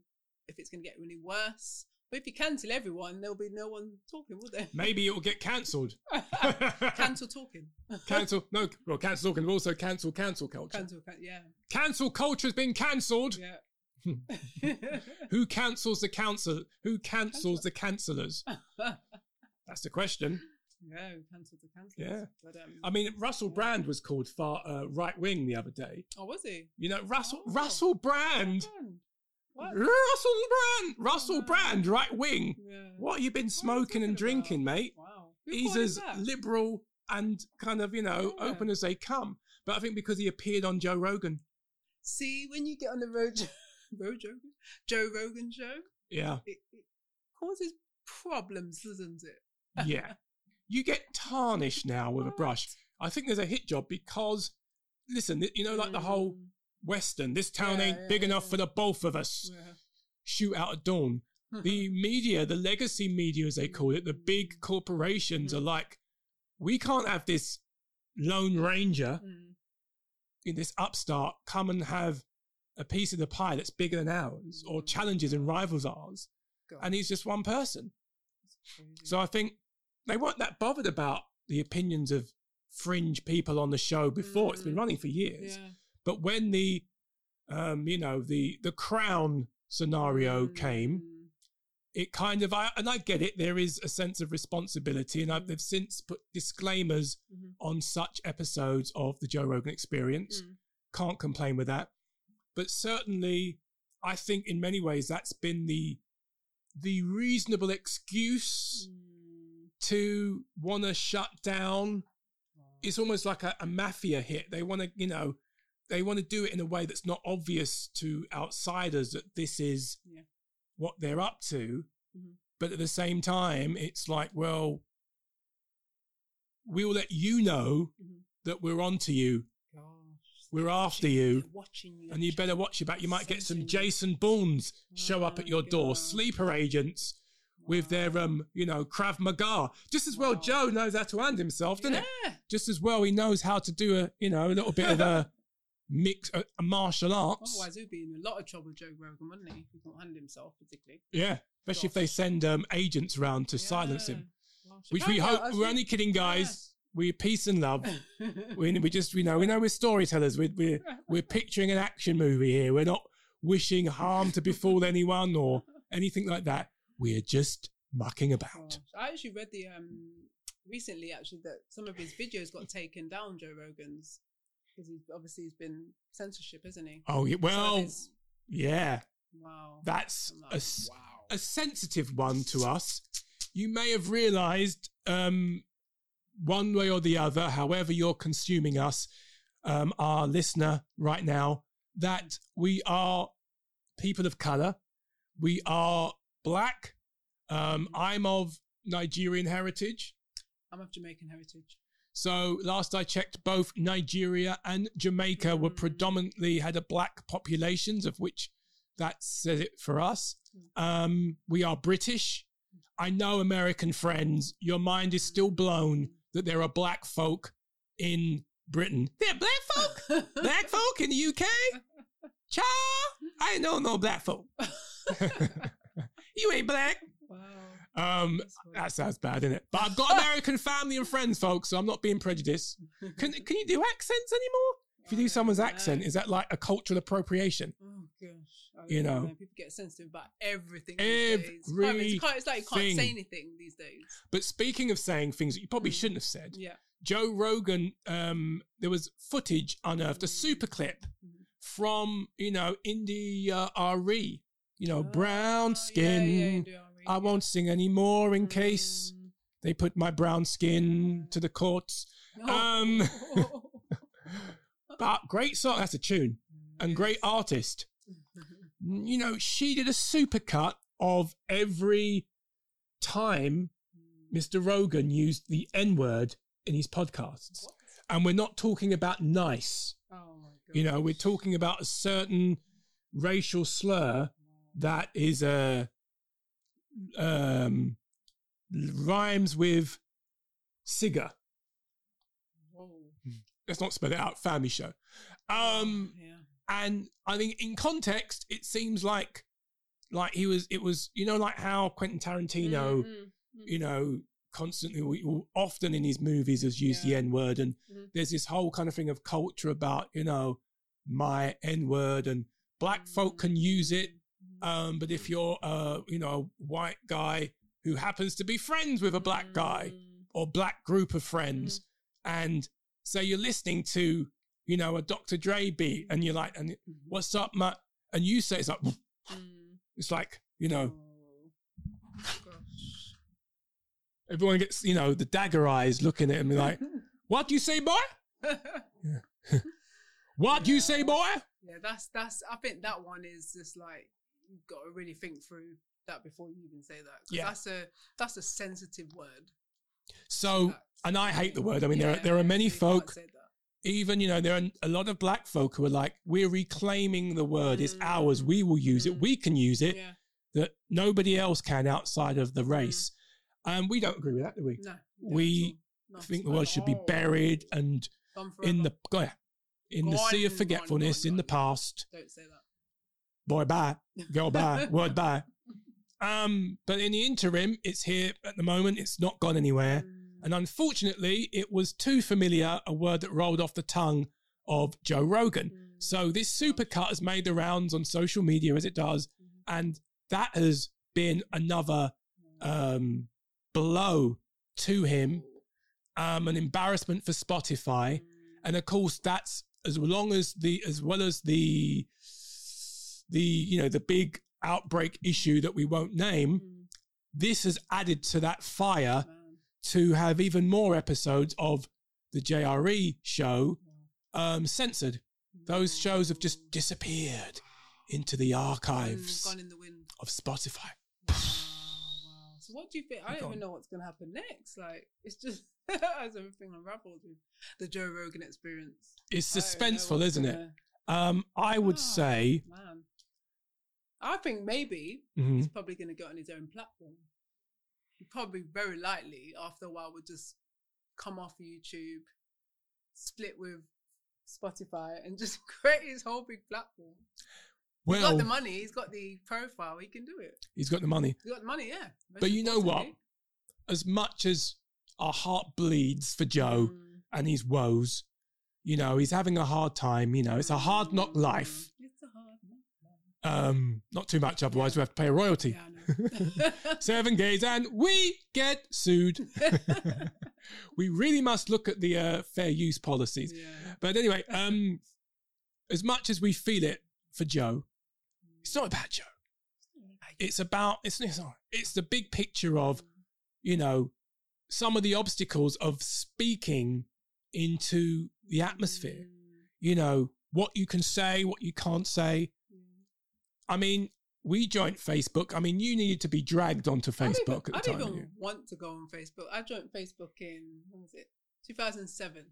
if it's going to get any worse. But if you cancel everyone, there'll be no one talking, will there? Maybe it will get cancelled. cancel talking. cancel. No, well, cancel talking, but also cancel cancel culture. cancel. Can- yeah. Cancel culture has been cancelled. Yeah. Who cancels the council? Who cancels the cancellers? That's the question. Yeah. Cancel the cancel. Yeah. But um. I mean, Russell Brand was called far uh, right wing the other day. oh, was he? You know, Russell Oh. Russell Brand. What? Russell Brand. Russell Oh. Brand, right wing. Yeah. What have you been are you smoking and talking about? drinking, mate? Wow. Who He's as liberal and kind of, you know, Yeah. open as they come. But I think because he appeared on Joe Rogan. See, when you get on the road, road Joe, Joe Rogan show, Yeah. it, it causes problems, doesn't it? Yeah. You get tarnished now with a brush. I think there's a hit job because, listen, you know, like the whole Mm, Western, this town Yeah, ain't yeah, big yeah. enough for the both of us. Shoot out at dawn. The media, the legacy media, as they call it, the big corporations are like, we can't have this lone ranger Mm, in this upstart come and have a piece of the pie that's bigger than ours or challenges and rivals ours. God, And he's just one person. So I think they weren't that bothered about the opinions of fringe people on the show before. It's been Mm. running for years. yeah. But when the, um, you know, the the crown scenario came, Mm, it kind of, I, and I get it. There is a sense of responsibility, and I've, Mm. they've since put disclaimers mhm, on such episodes of the Joe Rogan Experience. mm, Can't complain with that. But certainly, I think in many ways that's been the the reasonable excuse mm. To want to shut down it's almost like a, a mafia hit. They want to, you know, they want to do it in a way that's not obvious to outsiders that this is Yeah. what they're up to. Mhm. But at the same time, it's like, well, we'll let you know Mhm. that we're onto you, Gosh. we're after you, watching you. and you better watch your back. You might get some Jason Bournes show up at your door, sleeper agents with their, um, you know, Krav Maga. Just as well, Wow. Joe knows how to hand himself, doesn't it? just as well he knows how to do a you know a little bit of a mix a, a martial arts Otherwise, he'd be in a lot of trouble, Joe Rogan, wouldn't he? If he can't handle himself, particularly. yeah especially if they send um, agents around to silence him Gosh. which we hope we're only kidding guys we're peace and love. we, we just, you know, we know we're storytellers. We're, we're, we're picturing an action movie here. We're not wishing harm to befall anyone or anything like that. We're just mucking about. I actually read the um recently actually that some of his videos got taken down Joe Rogan's because he's obviously he's been censorship, isn't he? Oh, yeah, well, his- yeah, wow. that's I'm a, wow. a sensitive one to us. You may have realized, um, one way or the other, however you're consuming us, um, our listener right now, that we are people of color. We are black. Um, I'm of Nigerian heritage. I'm of Jamaican heritage. So last I checked, both Nigeria and Jamaica were Mm. predominantly had a black populations, of which that says it for us. Um, we are British. I know American friends. Your mind is still blown that there are black folk in Britain. There are black folk, black folk in the UK. Cha, I know no black folk. you ain't black. wow. Um, that sounds bad, isn't it? But I've got American family and friends, folks, so I'm not being prejudiced. Can can you do accents anymore? If you do someone's accent, is that like a cultural appropriation? Oh gosh, I You know. people get sensitive about everything. these days. You can't- you can't- it's like you can't say anything these days. But speaking of saying things that you probably Mm. shouldn't have said, Yeah. Joe Rogan, um, there was footage unearthed, a super clip Mhm. from you know India.Arie, you know, Oh, brown skin. yeah, do, I won't sing anymore in case Mm. they put my brown skin to the courts. Um, But great song, that's a tune, and great artist. you know, she did a supercut of every time Mr. Rogan used the N word in his podcasts. What? And we're not talking about nice. Oh my. You know, we're talking about a certain racial slur that is a um rhymes with Sigger. Whoa. Let's not spell it out. Family show. Um, yeah. and I think in context, it seems like like he was. It was you know like how Quentin Tarantino, Mm, mm, mm. you know, constantly, often in his movies has used the N word, and Mhm. there's this whole kind of thing of culture about you know my N word, and black folk can use it. Um, but if you're uh, you know, a white guy who happens to be friends with a black guy mm, or black group of friends, and say you're listening to, you know, a Dr. Dre beat, and you're like, and mm, what's up, Matt? And you say it's like, mm. it's like, you know, Oh, everyone gets, you know, the dagger eyes looking at him like, what do you say, boy? What do you say, boy? yeah, that's that's. I think that one is just like got to really think through that before you even say that. Yeah. that's a that's a sensitive word. So, That's- and I hate the word. I mean, there, are, there are many so you can't folk, even, you know, there are a lot of black folk who are like, we're reclaiming the word. It's ours. We will use it. Mm. We can use it Yeah, that nobody else can outside of the race. And we don't agree with that, do we? no. We. Think the word should be buried and in the go- in the sea of forgetfulness in the past. Don't say that. Boy, bye. girl bye. Word bye. Um, but in the interim, it's here at the moment. It's not gone anywhere. Mm. And unfortunately, it was too familiar a word that rolled off the tongue of Joe Rogan. Mm. So this supercut has made the rounds on social media as it does, and that has been another um, blow to him, um, an embarrassment for Spotify, and of course that's as long as the as well as the the you know the big outbreak issue that we won't name. Mm. This has added to that fire Man. to have even more episodes of the JRE show um, censored. Those shows have just disappeared into the Mm, archives gone in the wind. of Spotify. Wow, wow. So what do you think? I don't Go even know what's going to happen next. Like it's just as everything unravels with the Joe Rogan experience. It's I don't know suspenseful, isn't it? gonna- Um, I would Ah, say. I think maybe Mhm. he's probably going to get on his own platform. He probably very likely after a while would just come off YouTube, split with Spotify, and just create his whole big platform. he's got the money. He's got the profile. He can do it. he's got the money. He's got the money. Yeah. But you know what? As much as our heart bleeds for Joe Mm. and his woes. You know, he's having a hard time. You know, it's a hard knock life. Mm. It's a hard knock life. Um, not too much, otherwise we have to pay a royalty. Yeah, Seven gays and we get sued. we really must look at the uh, fair use policies. yeah. But anyway, um, as much as we feel it for Joe, it's not about Joe. It's about it's it's, it's the big picture of you know some of the obstacles of speaking into the atmosphere. Mm. You know what you can say, what you can't say. I mean, we joined Facebook. I mean, you needed to be dragged onto I Facebook even, at I time, even didn't you? want to go on Facebook. I joined Facebook in when was it? 2007.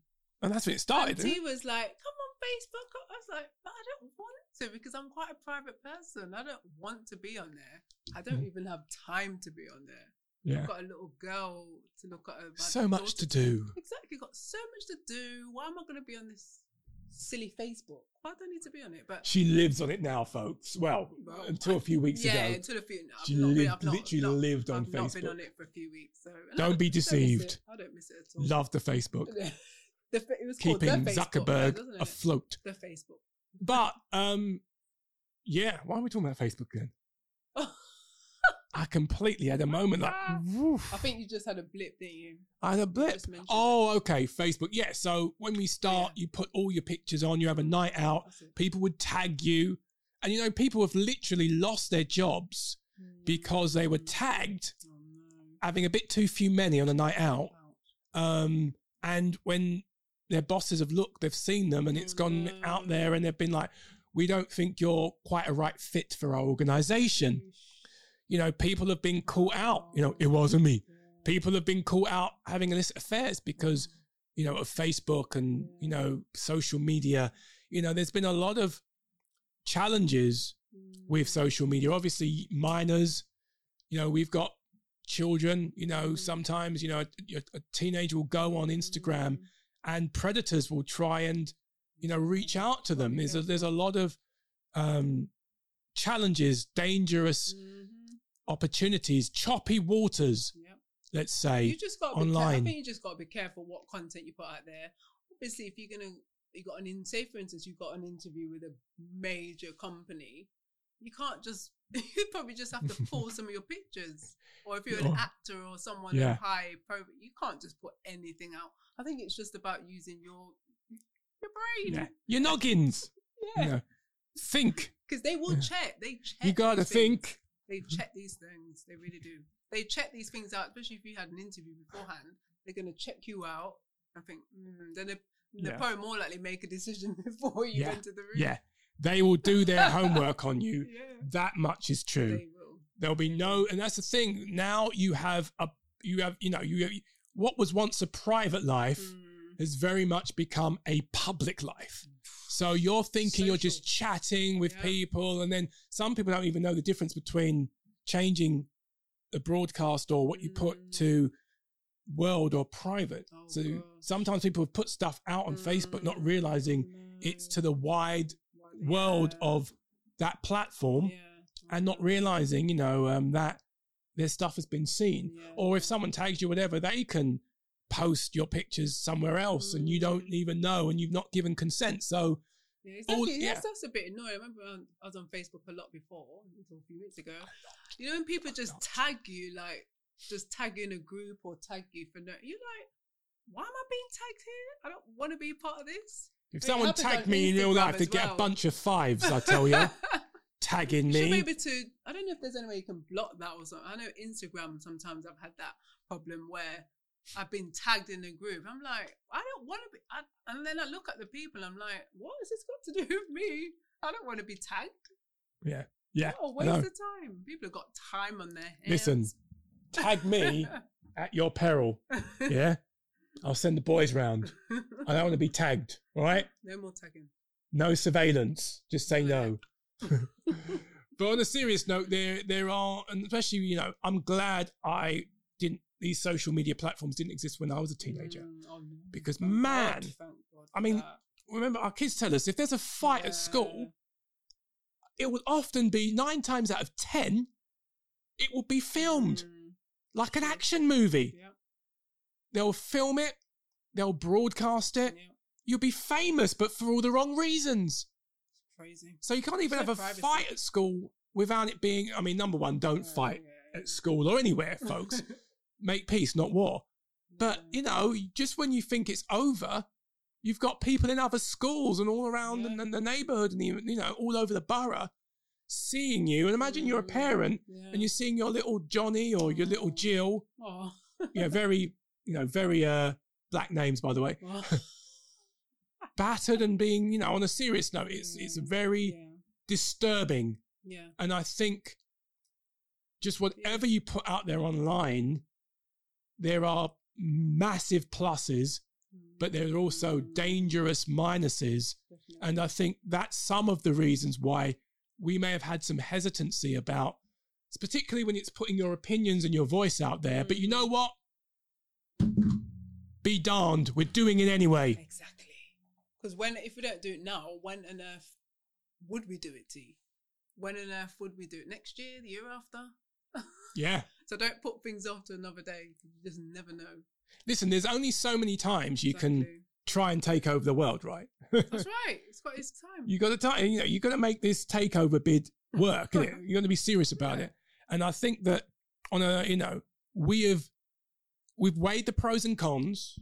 and that's when it started. and didn't it? was like, "Come on Facebook." I was like, "But I don't want to because I'm quite a private person. I don't want to be on there. I don't Mhm. even have time to be on there. Yeah, I've got a little girl to look at. So much to do. Exactly, got so much to do. Why am I going to be on this silly Facebook? Why do I need to be on it? But She lives on it now, folks. Well, Well, until a few weeks yeah, ago. Yeah, until a few. I've She not been- I've not- literally not- lived on I've not been Facebook. on it for a few weeks. So I Don't be deceived. it. I don't miss it at all. Love the Facebook. the, it was called Keeping the Facebook, Zuckerberg wasn't afloat. The Facebook. But um, yeah, why are we talking about Facebook again? I completely had a moment like, woof. I think you just had a blip, didn't you? I had a blip. Oh, okay, Facebook. Yeah, so when we start, Yeah. you put all your pictures on, you have a night out, people would tag you. And you know, people have literally lost their jobs because they were Mm. tagged Oh no. having a bit too few many on a night out. Um, and when their bosses have looked, they've seen them and it's Oh, gone no. out there and they've been like, we don't think you're quite a right fit for our organization. You know, people have been caught out. You know, it wasn't me. People have been caught out having illicit affairs because, you know, of Facebook and, you know, social media. You know, there's been a lot of challenges with social media. Obviously, minors, you know, we've got children, you know, sometimes, you know, a, a teenager will go on Instagram and predators will try and, you know, reach out to them. There's a, there's a lot of um, challenges, dangerous Mhm. Opportunities, choppy waters, Yep. let's say. You just got to be. I online. think you just got to be careful what content you put out there. Obviously, if you're gonna, you got an in, say for instance, you got an interview with a major company, you can't just. You probably just have to pull some of your pictures, or if you're an Oh. actor or someone Yeah. high pro, you can't just put anything out. I think it's just about using your your brain. yeah. Your noggins. Yeah, You know, think. because they will Yeah. check. They check. You got to these things. think. They check these things. They really do. They check these things out, especially if you had an interview beforehand. They're going to check you out and think, mm, then they, they're Yeah. probably more likely make a decision before you Yeah. enter the room. Yeah. They will do their homework on you. Yeah. That much is true. There'll be no, and that's the thing. Now you have a, you have, you know, you what was once a private life Mm. has very much become a public life. So you're thinking you're just chatting with Yeah. people, and then some people don't even know the difference between changing the broadcast or what you put Mm. to world or private. Oh, so gosh. sometimes people have put stuff out on Facebook, not Mm. realizing it's to the wide world of that platform Yeah. and not realizing, you know, um, that their stuff has been seen. Yeah. Or if someone tags you, whatever, they can post your pictures somewhere else and you don't Mm. even know and you've not given consent. So, Yeah, all- yeah. A bit annoying. I remember I was on Facebook a lot before, until a few weeks ago. You know, when people just tag you, like, just tag you in a group or tag you for no, you're like, why am I being tagged here? I don't want to be a part of this. if It someone tagged me in real life, they get a bunch of fives, I tell you, tagging me. able to. I don't know if there's any way you can block that or something. I know Instagram. Sometimes I've had that problem where I've been tagged in a group. I'm like, I don't want to be. I, and then I look at the people. I'm like, what has this got to do with me? I don't want to be tagged. Yeah. Yeah. Oh, I waste of time. People have got time on their hands. Listen, tag me at your peril. Yeah. I'll send the boys round. I don't want to be tagged. All right. no more tagging. No surveillance. Just say no. but on a serious note, there there are, and especially you know, I'm glad I. These social media platforms didn't exist when I was a teenager. Mm, oh, no. Because, Thank man, God, God I mean, that. Remember, our kids tell us if there's a fight at school, it will often be nine times out of ten, it will be filmed Mm, like an action movie. yeah. they'll film it, they'll broadcast it. Yeah, You'll be famous, but for all the wrong reasons. it's crazy. So you can't even have a privacy. fight at school without it being. I mean, number one, don't fight Yeah, at school or anywhere, folks. Make peace, not war. But you know, just when you think it's over, you've got people in other schools and all around Yeah. the, the neighborhood and even, you know all over the borough seeing you. And imagine you're a Mm, parent yeah. and you're seeing your little Johnny or your little Oh. Jill. Oh. Yeah, very you know very uh black names by the way, Oh. battered and being you know on a serious note, it's it's Mm, very yeah. disturbing. Yeah. And I think just whatever you put out there online, there are massive pluses, mm-hmm. but there are also dangerous minuses. And I think that's some of the reasons why we may have had some hesitancy about, particularly when it's putting your opinions and your voice out there. But you mm-hmm. know what? Be darned, we're doing it anyway. Exactly. Because when if we don't do it now, when on earth would we do it, T? When on earth would we do it? Next year, the year after? Yeah. So don't put things off to another day. You just never know. Listen, there's only so many times you can try and take over the world, right? That's right. It's got its time. you got to time, you know, you got to make this takeover bid work. You got to be serious about Yeah. it. And I think that on a, you know, we have we've weighed the pros and cons,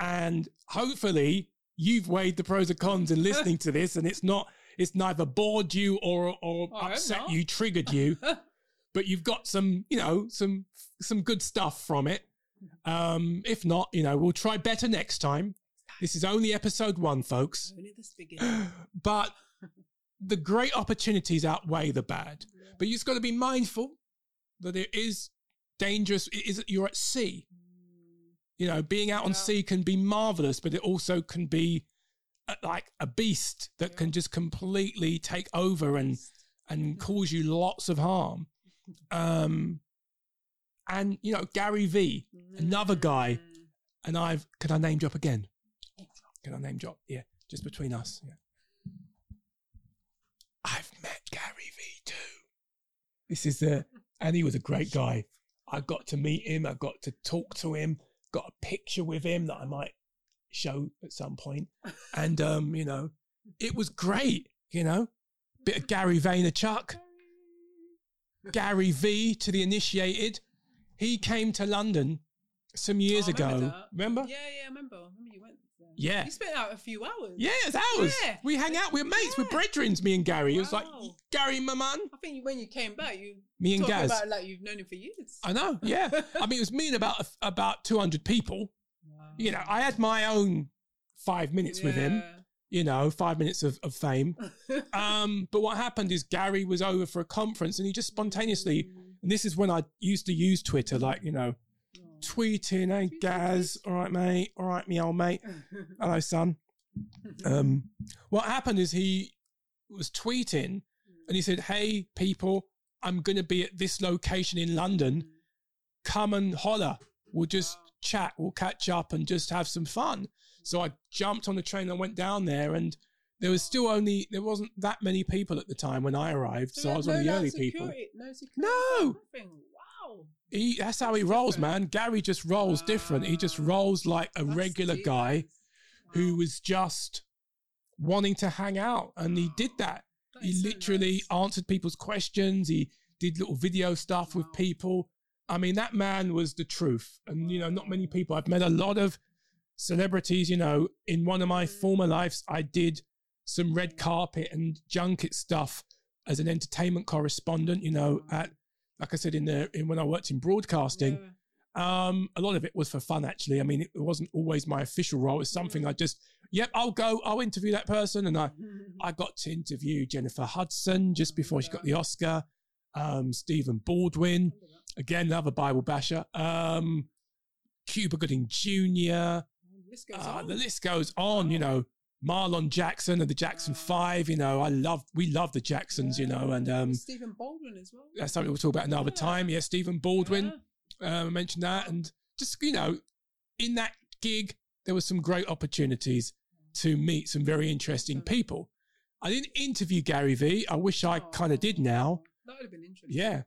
and hopefully you've weighed the pros and cons in listening to this, and it's not, it's neither bored you or or oh, hope upset you, triggered you, but you've got some, you know, some some good stuff from it. Um, if not, you know, we'll try better next time. This is only episode one, folks Only this beginning. but the great opportunities outweigh the bad. But you just got to be mindful that it is dangerous. It is you're at sea. You know, being out on sea can be marvelous, but it also can be uh, like a beast that Yeah. can just completely take over and and cause you lots of harm. Um, and you know, Gary V, another guy, Mm. and I've can I name drop again? Can I name drop? Yeah, just between us. Yeah. I've met Gary V too. This is the and he was a great guy. I got to meet him. I got to talk to him. Got a picture with him that I might show at some point. And um, you know, it was great. You know, bit of Gary Vaynerchuk. Gary V to the initiated. He came to London some years Oh, remember ago. that. Remember? Yeah, yeah, I remember. I remember you went there. Yeah. You spent out a few hours. Yeah, it's ours. Yeah. We hang out. We're mates. We're brethrens, me and Gary. It was like, Wow. Gary, my man. I think when you came back, you Me and talked Gaz. about it like you've known him for years. I know, yeah. I mean, it was me and about about 200 people. You know, I had my own five minutes with him, you know, five minutes of, of fame. Um, but what happened is Gary was over for a conference and he just spontaneously, and this is when I used to use Twitter, like, you know, tweeting, hey, Gaz, all right, mate, all right, me old mate, hello, son. Um, what happened is he was tweeting and he said, hey, people, I'm going to be at this location in London. Come and holler. We'll just Wow. chat, we'll catch up and just have some fun. So I jumped on the train and went down there and there was still only, there wasn't that many people at the time when I arrived. So, I was one of the early people. No security. No. Wow. He, that's how he rolls, man. Gary just rolls different. He just rolls like a That's regular guy who was just wanting to hang out. And he did that. That He is so literally nice. answered people's questions. He did little video stuff with people. I mean, that man was the truth. And, you know, not many people. I've met a lot of celebrities, you know, in one of my Mm. former lives, I did some red carpet and junket stuff as an entertainment correspondent, you know, at, like I said, in the, in when I worked in broadcasting. Yeah. Um, a lot of it was for fun, actually. I mean, it wasn't always my official role. It's something I just, yep, I'll go, I'll interview that person. And I, I got to interview Jennifer Hudson just before she got the Oscar. Um, Stephen Baldwin, again, another Bible basher. Um, Cuba Gooding Jr. This goes Uh, on. the list goes on, you know, Marlon Jackson of the Jackson Wow. Five. You know, I love, we love the Jacksons, you know, and um, Stephen Baldwin as well. that's something we'll talk about another Yeah. time. Yeah, Stephen Baldwin Yeah. um, I mentioned that, and just you know, in that gig, there were some great opportunities to meet some very interesting people. I didn't interview Gary V. I wish I kind of did now. That would have been interesting. Yeah,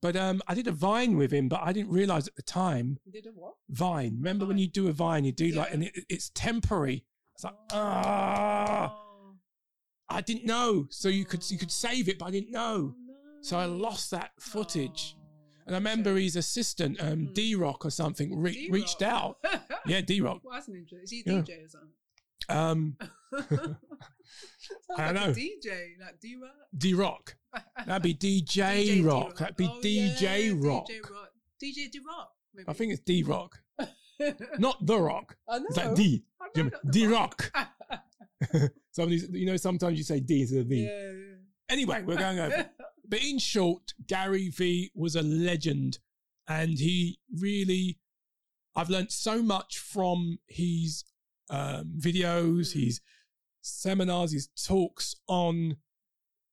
But um, I did a Vine with him, but I didn't realize at the time You did a what? Vine. Remember when you do a Vine, you do like, and it, it's temporary. It's like, ah, Oh, I didn't know. So you could you could Oh. save it, but I didn't know. no. So I lost that footage. Oh, And I remember his assistant, um, Hmm. D Rock or something, re- reached out. Yeah, D Rock. Well, that's an interesting. Is he Yeah. DJ or something? Um, I like know. A DJ, like D Rock. D Rock. That'd be DJ, Rock. That'd be Oh, DJ yeah, Rock. DJ Rock. DJ D Rock. Maybe. I think it's D Rock, not The Rock. know. It's like D. I know The D Rock. yeah, you know, sometimes you say D instead of V. yeah. Anyway, we're going over. But in short, Gary Vee was a legend and he really, I've learned so much from his um, videos, Mm. his seminars, his talks on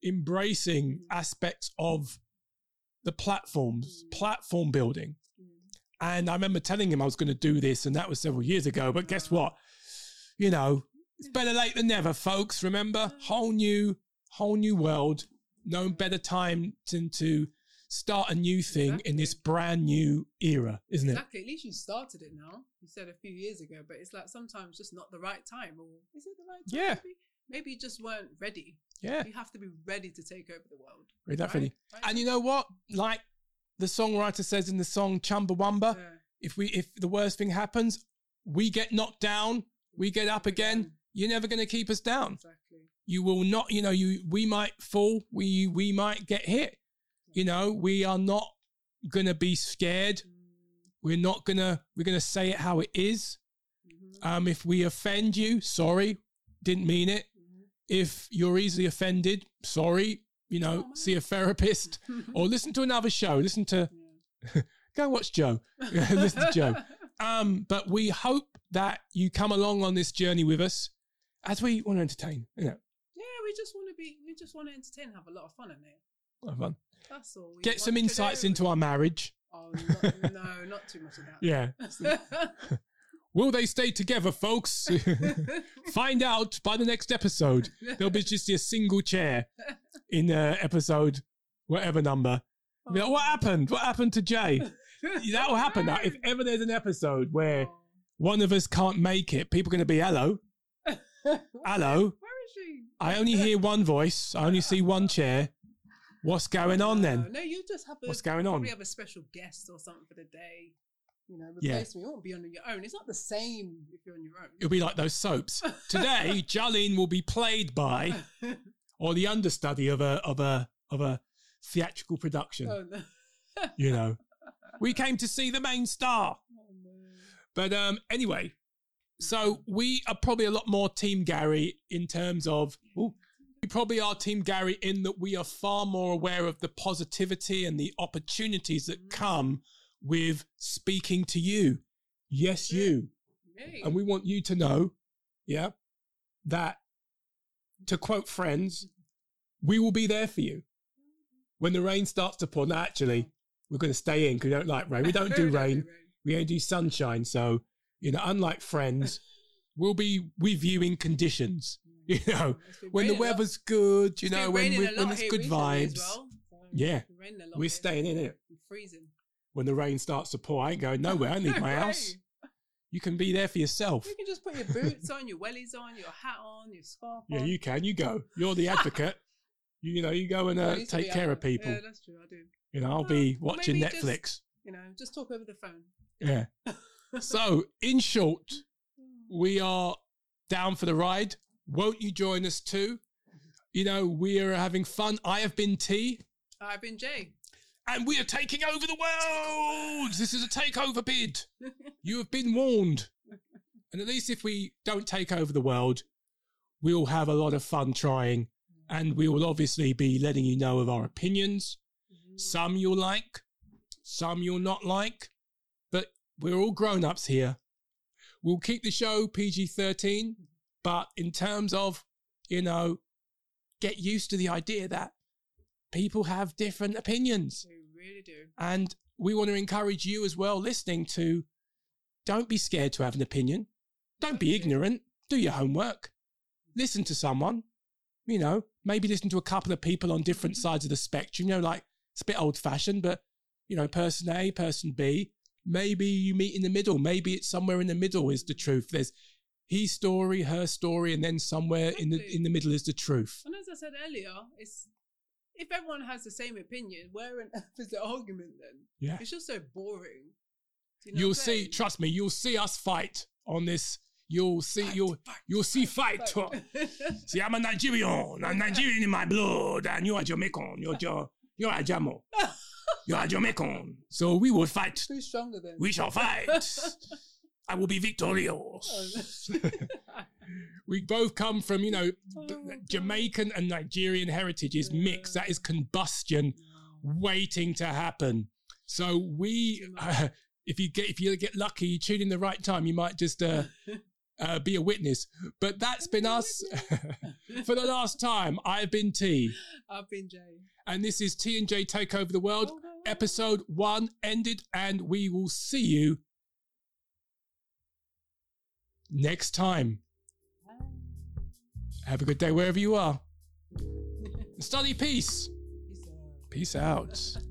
embracing Mm. aspects of the platforms, Mm. platform building. Mm. And I remember telling him I was going to do this, and that was several years ago. But guess what? You know, it's better late than never, folks. Remember, whole new, whole new world. No better time than to start a new thing in this brand new era, isn't it? Exactly. At least you started it now. You said a few years ago, but it's like sometimes just not the right time. Or is it the right time? Yeah. Maybe, maybe you just weren't ready. Yeah, You have to be ready to take over the world. very definitely. Right? And you know what? Like the songwriter says in the song "Chumbawamba," Yeah. if we, if the worst thing happens, we get knocked down, we get up again. You're never going to keep us down. Exactly. you will not you know you we might fall we we might get hit you know we are not gonna be scared Mm, we're not gonna we're gonna say it how it is mhm, um if we offend you sorry didn't mean it. If you're easily offended sorry you know Oh, see a therapist or listen to another show listen to Yeah. go and watch joe listen to joe um but we hope that you come along on this journey with us as we want to entertain you know Yeah, we just want to be. We just want to entertain, and have a lot of fun in it. have fun. That's all. Get some insights into our marriage Oh not, no, not too much of that. Yeah. Will they stay together, folks? Find out by the next episode. There'll be just a single chair in uh, episode whatever number. Be like, what happened? What happened to Jay? That will happen now. If ever there's an episode where one of us can't make it, people are going to be, hello, hello. Where is she? I only hear one voice. I only see one chair. What's going on then? No, you just have a, What's going on? We have a special guest or something for the day. You know, Yeah. replace me. You won't be on your own. It's not the same if you're on your own. It'll be like those soaps. Today, Jolene will be played by or the understudy of a of a of a theatrical production. oh, no. You know, we came to see the main star. Oh, no. But um, anyway, so we are probably a lot more Team Gary in terms of. Ooh, we probably are Team Gary in that we are far more aware of the positivity and the opportunities that come with speaking to you. Yes, you. And we want you to know, yeah, that to quote friends, we will be there for you. When the rain starts to pour, no, actually, we're going to stay in because we don't like rain. We don't do rain. We only do sunshine. So, you know, unlike friends, we'll be with you in conditions. You know, when the raining a lot- weather's good, you know, when, we, when there's good vibes, well. So Yeah. it's been raining a lot we're here. staying in it. Freezing. When the rain starts to pour, I ain't going nowhere. I need my house. You can be there for yourself. You can just put your boots on, your wellies on, your hat on, your scarf Yeah, you can. You go. You're the advocate. you, you know, you go and uh, take care of people. Yeah, that's true. I do. You know, I'll Well, be watching maybe just- Netflix. You know, just talk over the phone. Yeah. So, in short, we are down for the ride. Won't you join us too? You know, we are having fun. I have been T, I've been Jay. And we are taking over the world. This is a takeover bid. You have been warned. And at least if we don't take over the world, we'll have a lot of fun trying. And we will obviously be letting you know of our opinions. Mm-hmm. Some you'll like, some you'll not like, but we're all grown ups here. We'll keep the show PG 13, but in terms of, you know, get used to the idea that people have different opinions. Really do. And we want to encourage you as well, listening to don't be scared to have an opinion. Don't be ignorant. Do your homework. Listen to someone. You know, maybe listen to a couple of people on different mm-hmm. sides of the spectrum. You know, like It's a bit old fashioned, but you know, person A, person B. Maybe you meet in the middle. Maybe it's somewhere in the middle is the truth. There's his story, her story, and then somewhere in the in the middle is the truth. And as I said earlier, it's if everyone has the same opinion, where on earth is the argument then? Yeah. It's just so boring. You know You'll see, trust me, you'll see us fight on this. You'll see, Fight, you'll fight, you'll see fight. Fight. See, I'm a Nigerian. I'm Nigerian in my blood, and you are Jamaican. You're Jo- you're a Jamo. You are Jamaican. So we will fight. Who's stronger? We shall fight. I will be victorious. We both come from, you know, Oh. Jamaican and Nigerian heritage is mixed. That is combustion waiting to happen. So we, uh, if you get if you get lucky, you tune in the right time, you might just uh, uh, be a witness. But that's been us for the last time. I've been T, I've been J. and this is T and J Take Over the World. Oh, no. Episode one ended, and we will see you next time. Have a good day wherever you are. Study peace. Peace out. Peace out.